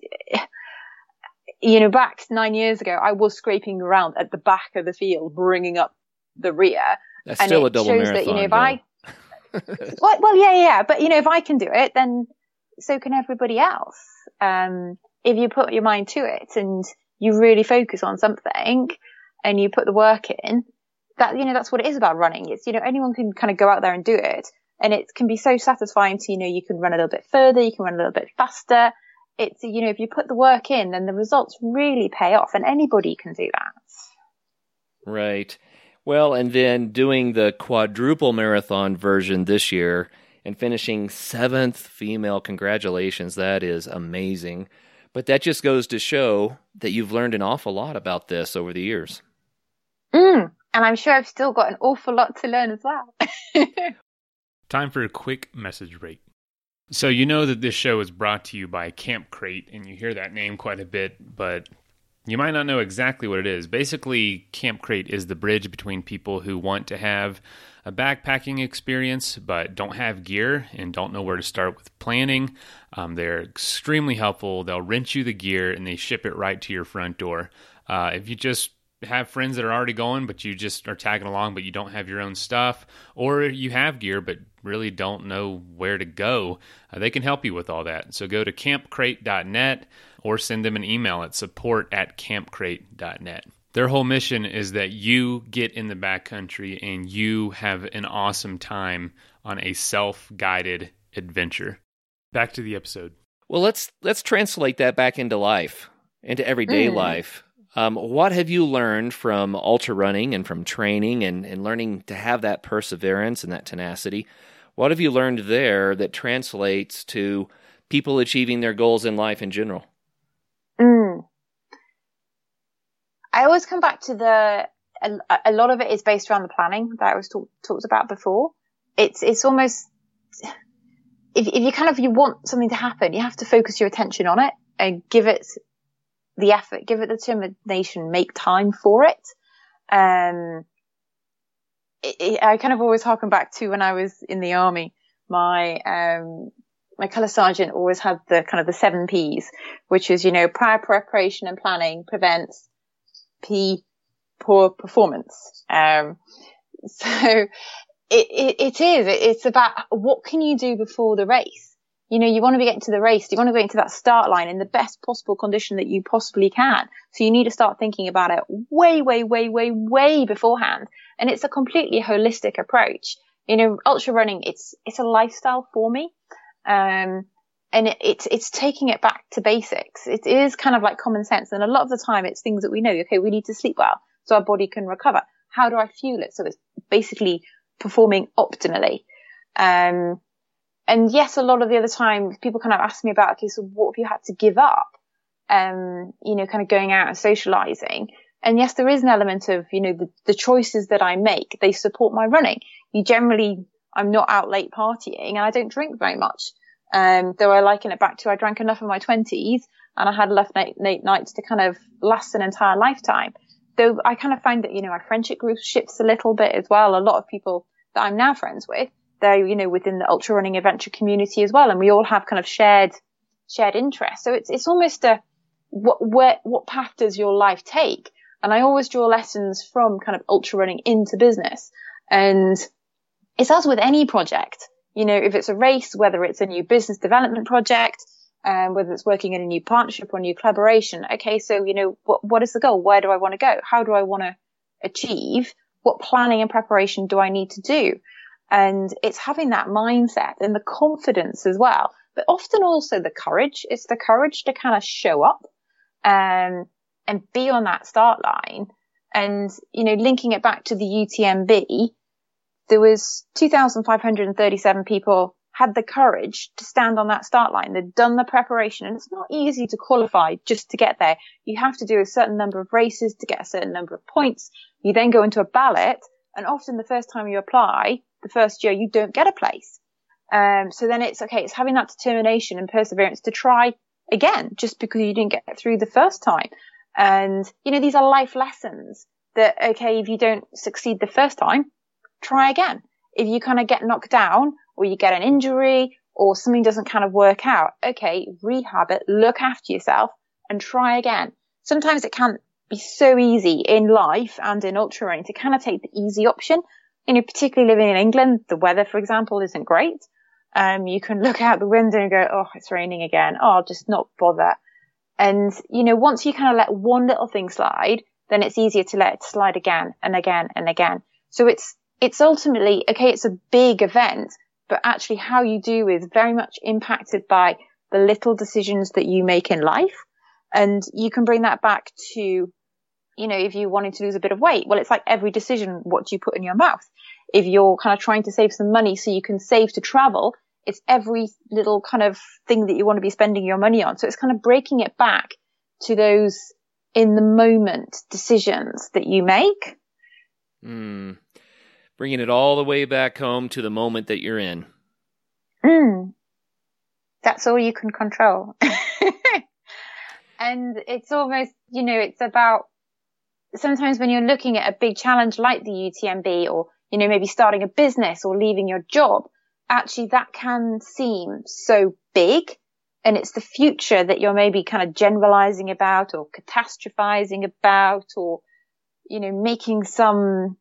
you know, back nine years ago, I was scraping around at the back of the field, bringing up the rear. That's and still a double marathon. That, you know, if I, [laughs] well, well, yeah, yeah, but you know, if I can do it, then so can everybody else. Um, if you put your mind to it and you really focus on something and you put the work in, that, you know, that's what it is about running. It's, you know, anyone can kind of go out there and do it. And it can be so satisfying to, you know, you can run a little bit further, you can run a little bit faster it's, you know, if you put the work in, then the results really pay off and anybody can do that. Right. Well, and then doing the quadruple marathon version this year and finishing seventh female. Congratulations. That is amazing. But that just goes to show that you've learned an awful lot about this over the years. Mm, and I'm sure I've still got an awful lot to learn as well. [laughs] Time for a quick message break. So you know that this show is brought to you by Camp Crate, and you hear that name quite a bit, but you might not know exactly what it is. Basically, Camp Crate is the bridge between people who want to have a backpacking experience but don't have gear and don't know where to start with planning. Um, they're extremely helpful. They'll rent you the gear and they ship it right to your front door. Uh, if you just have friends that are already going, but you just are tagging along, but you don't have your own stuff, or you have gear but really don't know where to go, uh, they can help you with all that. So go to campcrate.net or send them an email at support at campcrate.net. Their whole mission is that you get in the backcountry and you have an awesome time on a self guided adventure. Back to the episode. Well, let's let's translate that back into life, into everyday mm. life. Um, what have you learned from ultra running and from training and, and learning to have that perseverance and that tenacity? What have you learned there that translates to people achieving their goals in life in general? Mm. I always come back to the a, a, lot of it is based around the planning that I was talk, talked about before. It's it's almost if if you kind of you want something to happen, you have to focus your attention on it and give it the effort, give it the determination, make time for it. Um, it, it, I kind of always harken back to when I was in the army. My um, my colour sergeant always had the kind of the seven P's, which is you know prior preparation and planning prevents P poor performance. Um, [laughs] so it, it, it is. It's about what can you do before the race you know, you want to be getting to the race. You want to get into that start line in the best possible condition that you possibly can. So you need to start thinking about it way, way, way, way, way beforehand. And it's a completely holistic approach. You know, ultra running, it's, it's a lifestyle for me. Um, and it's, it's taking it back to basics. It is kind of like common sense. And a lot of the time it's things that we know. Okay, we need to sleep well so our body can recover. How do I fuel it? So it's basically performing optimally. Um, and yes, a lot of the other time people kind of ask me about, okay, so what have you had to give up? Um, you know, kind of going out and socializing. And yes, there is an element of, you know, the, the choices that I make, they support my running. You generally, I'm not out late partying and I don't drink very much. Um, though I liken it back to I drank enough in my twenties and I had enough late, late nights to kind of last an entire lifetime. Though I kind of find that, you know, my friendship group shifts a little bit as well. A lot of people that I'm now friends with, they're, you know, within the ultra running adventure community as well. And we all have kind of shared, shared interests. So it's, it's almost a, what, where, what path does your life take? And I always draw lessons from kind of ultra running into business. And it's as with any project, you know, if it's a race, whether it's a new business development project, um, whether it's working in a new partnership or new collaboration. Okay. So, you know, what, what is the goal? Where do I want to go? How do I want to achieve? What planning and preparation do I need to do? And it's having that mindset and the confidence as well, but often also the courage. It's the courage to kind of show up, um, and be on that start line. And, you know, linking it back to the UTMB, there was 2,537 people had the courage to stand on that start line. They'd done the preparation and it's not easy to qualify just to get there. You have to do a certain number of races to get a certain number of points. You then go into a ballot and often the first time you apply, the first year, you don't get a place. Um, so then it's okay, it's having that determination and perseverance to try again, just because you didn't get through the first time. And, you know, these are life lessons that, okay, if you don't succeed the first time, try again. If you kind of get knocked down or you get an injury or something doesn't kind of work out, okay, rehab it, look after yourself and try again. Sometimes it can be so easy in life and in ultra running to kind of take the easy option you know, particularly living in England, the weather, for example, isn't great. Um, you can look out the window and go, oh, it's raining again. Oh, I'll just not bother. And, you know, once you kind of let one little thing slide, then it's easier to let it slide again and again and again. So it's, it's ultimately, okay, it's a big event, but actually how you do is very much impacted by the little decisions that you make in life. And you can bring that back to you know, if you're wanting to lose a bit of weight, well, it's like every decision, what do you put in your mouth? If you're kind of trying to save some money so you can save to travel, it's every little kind of thing that you want to be spending your money on. So it's kind of breaking it back to those in the moment decisions that you make. Mm. Bringing it all the way back home to the moment that you're in. Mm. That's all you can control. [laughs] and it's almost, you know, it's about sometimes when you're looking at a big challenge like the UTMB or, you know, maybe starting a business or leaving your job, actually that can seem so big and it's the future that you're maybe kind of generalizing about or catastrophizing about or you know, making some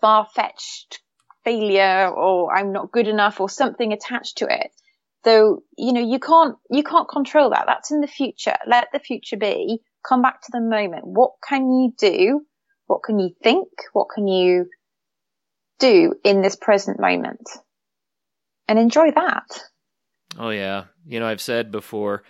far fetched failure or I'm not good enough or something attached to it. Though, you know, you can't, you can't control that. That's in the future. Let the future be. Come back to the moment. What can you do? What can you think? What can you do in this present moment? And enjoy that. Oh yeah. You know, I've said before,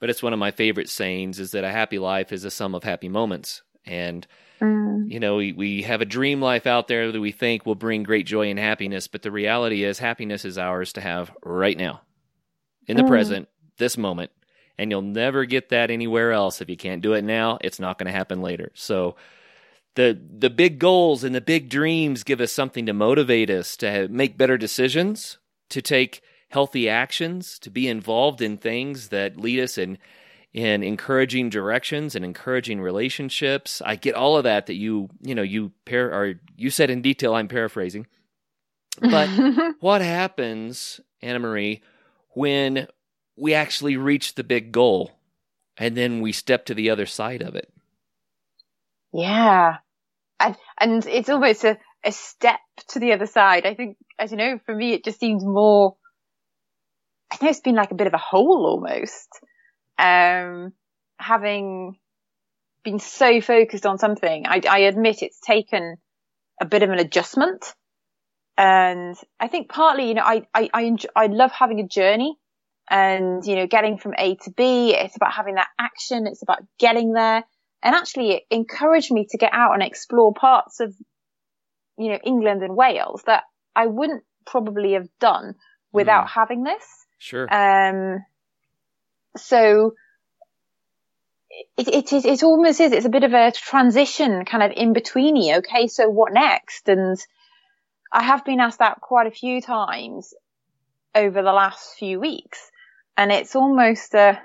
but it's one of my favorite sayings is that a happy life is a sum of happy moments. And Mm. you know, we, we have a dream life out there that we think will bring great joy and happiness, but the reality is happiness is ours to have right now, in the Mm. present, this moment. And you'll never get that anywhere else. If you can't do it now, it's not going to happen later. So the the big goals and the big dreams give us something to motivate us to make better decisions, to take healthy actions, to be involved in things that lead us in in encouraging directions and encouraging relationships. I get all of that that you you know you par- or you said in detail. I'm paraphrasing, but [laughs] what happens, Anna Marie, when we actually reach the big goal and then we step to the other side of it? yeah. And, and it's almost a, a step to the other side. I think, I don't know, for me, it just seems more, I know it's been like a bit of a hole almost. Um, having been so focused on something, I, I admit it's taken a bit of an adjustment. And I think partly, you know, I, I, I, enjoy, I love having a journey and, you know, getting from A to B. It's about having that action. It's about getting there. And actually it encouraged me to get out and explore parts of, you know, England and Wales that I wouldn't probably have done without having this. Sure. Um, so it, it is, it almost is, it's a bit of a transition kind of in betweeny. Okay. So what next? And I have been asked that quite a few times over the last few weeks and it's almost a,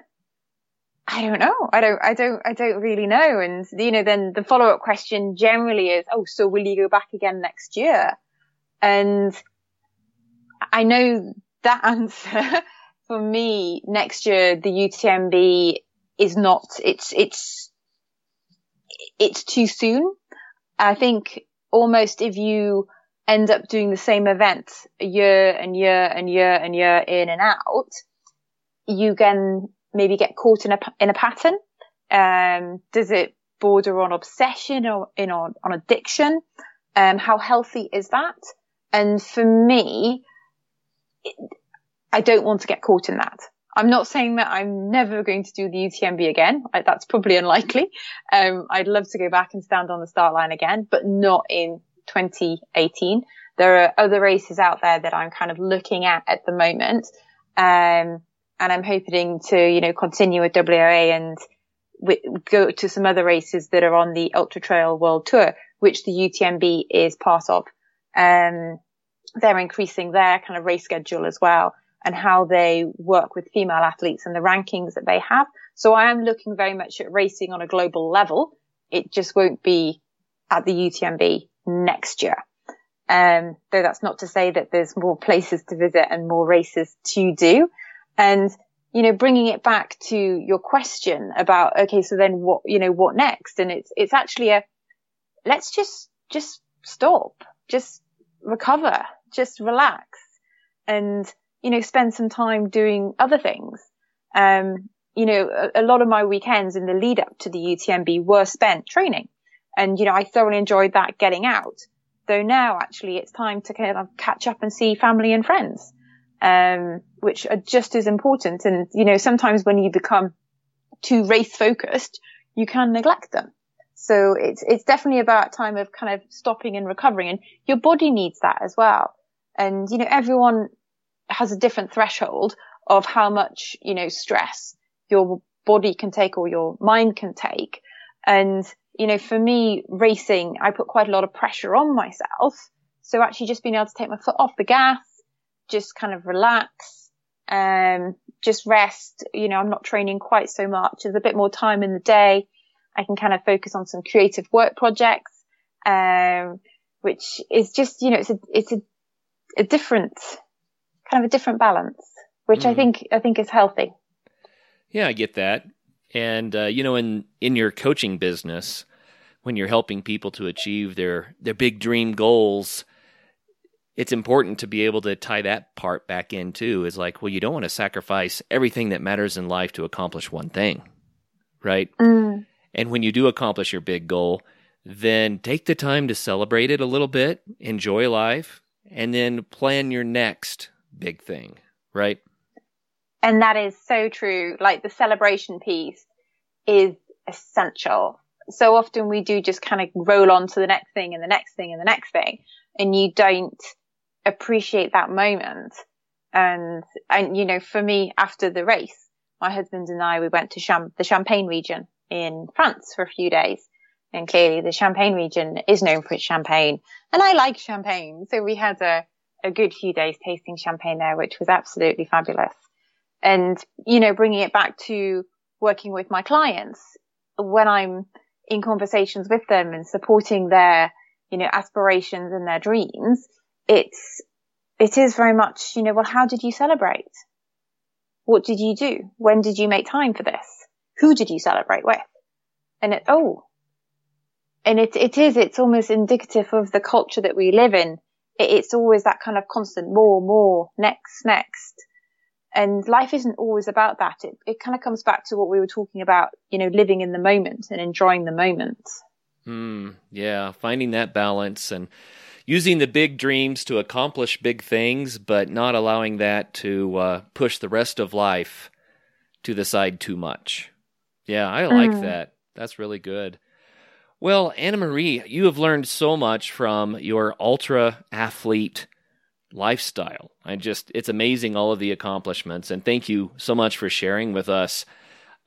I don't know. I don't, I don't, I don't really know. And, you know, then the follow up question generally is, oh, so will you go back again next year? And I know that [laughs] answer for me next year, the UTMB is not, it's, it's, it's too soon. I think almost if you end up doing the same event year and year and year and year in and out, you can maybe get caught in a, in a pattern. Um, does it border on obsession or in on, on addiction? Um, how healthy is that? And for me, I don't want to get caught in that. I'm not saying that I'm never going to do the UTMB again. I, that's probably unlikely. Um, I'd love to go back and stand on the start line again, but not in 2018. There are other races out there that I'm kind of looking at at the moment. Um, and I'm hoping to, you know, continue with WAA and w- go to some other races that are on the Ultra Trail World Tour, which the UTMB is part of. Um, they're increasing their kind of race schedule as well and how they work with female athletes and the rankings that they have. So I am looking very much at racing on a global level. It just won't be at the UTMB next year. Um, though that's not to say that there's more places to visit and more races to do. And, you know, bringing it back to your question about, okay, so then what, you know, what next? And it's, it's actually a, let's just, just stop, just recover, just relax and, you know, spend some time doing other things. Um, you know, a, a lot of my weekends in the lead up to the UTMB were spent training. And, you know, I thoroughly enjoyed that getting out. Though now actually it's time to kind of catch up and see family and friends, um, which are just as important. And, you know, sometimes when you become too race focused, you can neglect them. So it's, it's definitely about time of kind of stopping and recovering and your body needs that as well. And, you know, everyone has a different threshold of how much, you know, stress your body can take or your mind can take. And, you know, for me, racing, I put quite a lot of pressure on myself. So actually just being able to take my foot off the gas, just kind of relax, um, just rest. You know, I'm not training quite so much. There's a bit more time in the day. I can kind of focus on some creative work projects, um, which is just, you know, it's a, it's a, a different, kind of a different balance, which I Mhm. think, I think is healthy. Yeah, I get that. And uh, you know, in in your coaching business, when you're helping people to achieve their their big dream goals, it's important to be able to tie that part back in too. Is like, well, you don't want to sacrifice everything that matters in life to accomplish one thing, right? Mm. And when you do accomplish your big goal, then take the time to celebrate it a little bit, enjoy life, and then plan your next big thing, right? And that is so true. Like the celebration piece is essential. So often we do just kind of roll on to the next thing and the next thing and the next thing, and you don't appreciate that moment. And, and, you know, for me, after the race, my husband and I, we went to Cham- the Champagne region in France for a few days. And clearly the Champagne region is known for its champagne. And I like champagne. So we had a, a good few days tasting champagne there, which was absolutely fabulous. And, you know, bringing it back to working with my clients when I'm in conversations with them and supporting their, you know, aspirations and their dreams, it's, it is very much, you know, well, how did you celebrate? What did you do? When did you make time for this? Who did you celebrate with? And it, oh, and it, it is, it's almost indicative of the culture that we live in. It, it's always that kind of constant more, more, next, next. And life isn't always about that. It, it kind of comes back to what we were talking about, you know, living in the moment and enjoying the moment. Mm, yeah, finding that balance and using the big dreams to accomplish big things, but not allowing that to uh, push the rest of life to the side too much. Yeah, I like mm. that. That's really good. Well, Anna Marie, you have learned so much from your ultra athlete lifestyle. I just, it's amazing all of the accomplishments. And thank you so much for sharing with us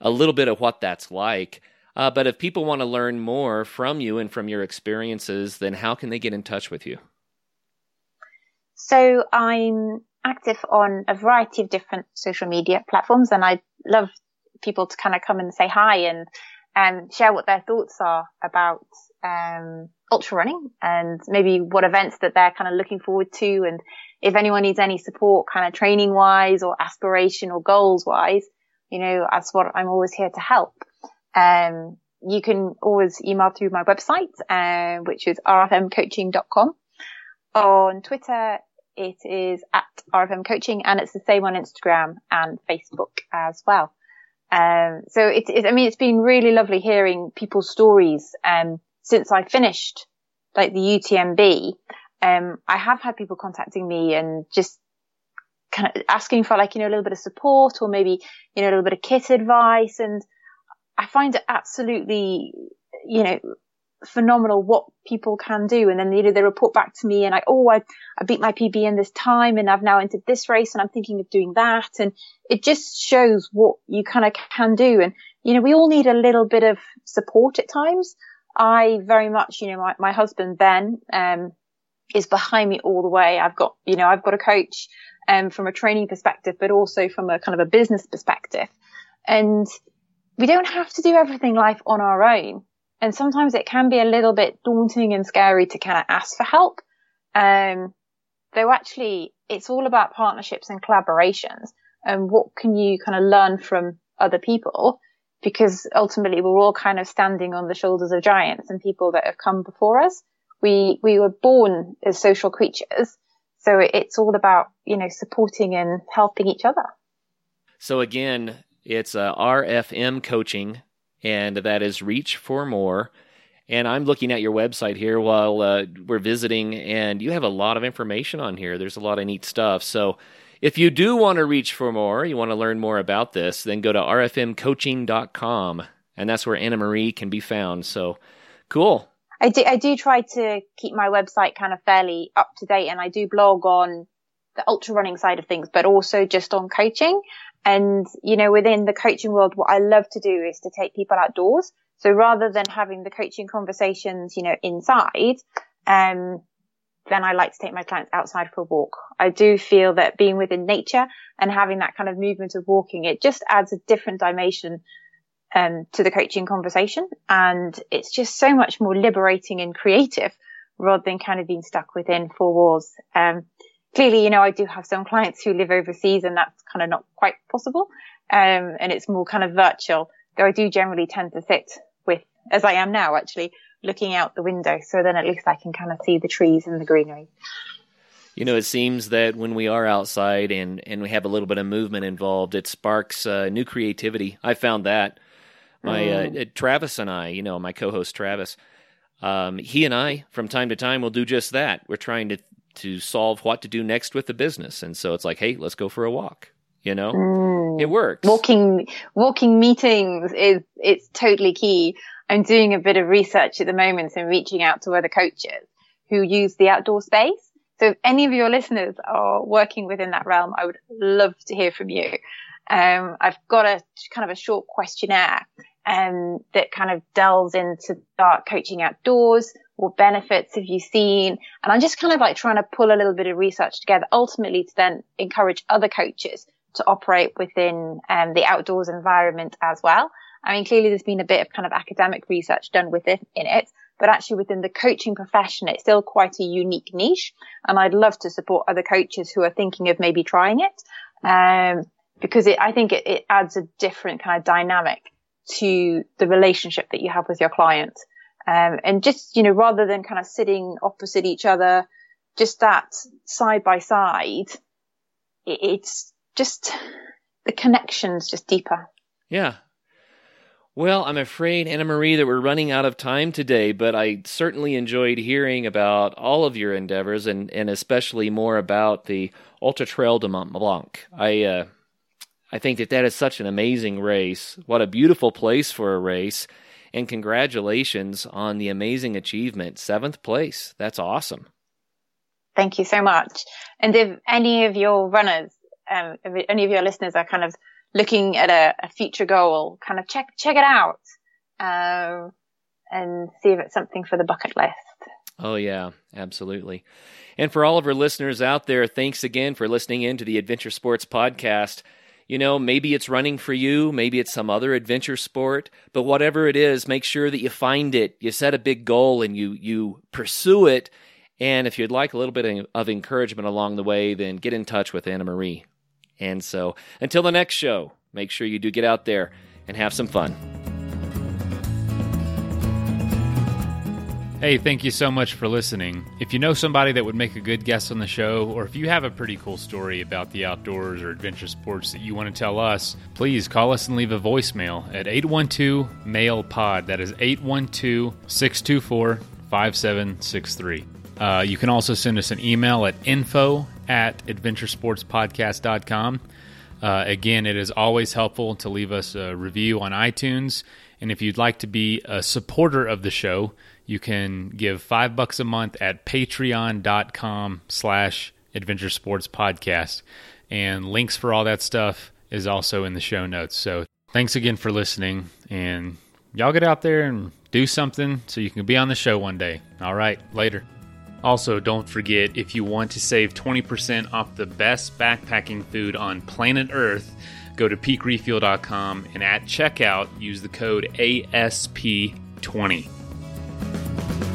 a little bit of what that's like. Uh, but if people want to learn more from you and from your experiences, then how can they get in touch with you? So I'm active on a variety of different social media platforms and I love people to kind of come and say hi and and share what their thoughts are about um, ultra running and maybe what events that they're kind of looking forward to. And if anyone needs any support kind of training wise or aspiration or goals wise you know that's what i'm always here to help. Um, you can always email through my website uh, which is rfmcoaching.com on twitter it is at rfm coaching and it's the same on instagram and facebook as well um, so it, it, I mean, it's been really lovely hearing people's stories. Um, since I finished like the UTMB, um, I have had people contacting me and just kind of asking for like, you know, a little bit of support or maybe, you know, a little bit of kit advice. And I find it absolutely, you know, phenomenal what people can do. And then, you know, they report back to me and I, oh, I, I beat my PB in this time and I've now entered this race and I'm thinking of doing that. And it just shows what you kind of can do. And, you know, we all need a little bit of support at times. I very much, you know, my, my husband, Ben, um, is behind me all the way. I've got, you know, I've got a coach, um, from a training perspective, but also from a kind of a business perspective. And we don't have to do everything life on our own. And sometimes it can be a little bit daunting and scary to kind of ask for help. Um, though actually it's all about partnerships and collaborations and what can you kind of learn from other people? Because ultimately we're all kind of standing on the shoulders of giants and people that have come before us. We, we were born as social creatures. So it's all about, you know, supporting and helping each other. So again, it's uh, RFM coaching and that is Reach for More. And I'm looking at your website here while uh, we're visiting, and you have a lot of information on here. There's a lot of neat stuff. So if you do want to reach for more, you want to learn more about this, then go to rfmcoaching.com, and that's where Anna Marie can be found. So cool. I do, I do try to keep my website kind of fairly up to date, and I do blog on the ultra running side of things, but also just on coaching. And, you know, within the coaching world, what I love to do is to take people outdoors. So rather than having the coaching conversations, you know, inside, um, then I like to take my clients outside for a walk. I do feel that being within nature and having that kind of movement of walking, it just adds a different dimension um, to the coaching conversation. And it's just so much more liberating and creative [laughs] rather than kind of being stuck within four walls. Um, clearly, you know, I do have some clients who live overseas and that's kind of not quite possible. Um, and it's more kind of virtual, though I do generally tend to sit with, as I am now actually, looking out the window. So then at least I can kind of see the trees and the greenery. You know, it seems that when we are outside and, and we have a little bit of movement involved, it sparks uh, new creativity. I found that. My mm. uh, Travis and I, you know, my co-host Travis, um, he and I, from time to time, will do just that. We're trying to to solve what to do next with the business, and so it's like, hey, let's go for a walk. You know, mm. it works. Walking, walking meetings is it's totally key. I'm doing a bit of research at the moment and reaching out to other coaches who use the outdoor space. So if any of your listeners are working within that realm, I would love to hear from you. Um, I've got a kind of a short questionnaire um, that kind of delves into start coaching outdoors. What benefits have you seen? And I'm just kind of like trying to pull a little bit of research together, ultimately to then encourage other coaches to operate within um, the outdoors environment as well. I mean, clearly there's been a bit of kind of academic research done within in it, but actually within the coaching profession, it's still quite a unique niche. And I'd love to support other coaches who are thinking of maybe trying it. Um, because it, I think it, it adds a different kind of dynamic to the relationship that you have with your client. Um, and just, you know, rather than kind of sitting opposite each other, just that side by side, it, it's just the connection's just deeper. Yeah. Well, I'm afraid, Anna Marie, that we're running out of time today, but I certainly enjoyed hearing about all of your endeavors and, and especially more about the Ultra Trail de Mont Blanc. I, uh, I think that that is such an amazing race. What a beautiful place for a race. And congratulations on the amazing achievement. Seventh place. That's awesome. Thank you so much. And if any of your runners, um, if any of your listeners are kind of looking at a, a future goal, kind of check, check it out. Um, and see if it's something for the bucket list. Oh, yeah, absolutely. And for all of our listeners out there, thanks again for listening in to the Adventure Sports Podcast. You know, maybe it's running for you, maybe it's some other adventure sport, but whatever it is, make sure that you find it. You set a big goal and you you pursue it. And if you'd like a little bit of encouragement along the way, then get in touch with Anna Marie. And so, until the next show, make sure you do get out there and have some fun. Hey, thank you so much for listening. If you know somebody that would make a good guest on the show, or if you have a pretty cool story about the outdoors or adventure sports that you want to tell us, please call us and leave a voicemail at 812 MAIL POD. That is 812 624 5763. Uh, you can also send us an email at info at adventuresportspodcast.com. Uh, again, it is always helpful to leave us a review on iTunes. And if you'd like to be a supporter of the show, you can give five bucks a month at patreon.com slash adventure sports podcast. And links for all that stuff is also in the show notes. So thanks again for listening. And y'all get out there and do something so you can be on the show one day. All right, later. Also, don't forget if you want to save 20% off the best backpacking food on planet Earth, go to peakrefuel.com and at checkout use the code ASP20. Bye.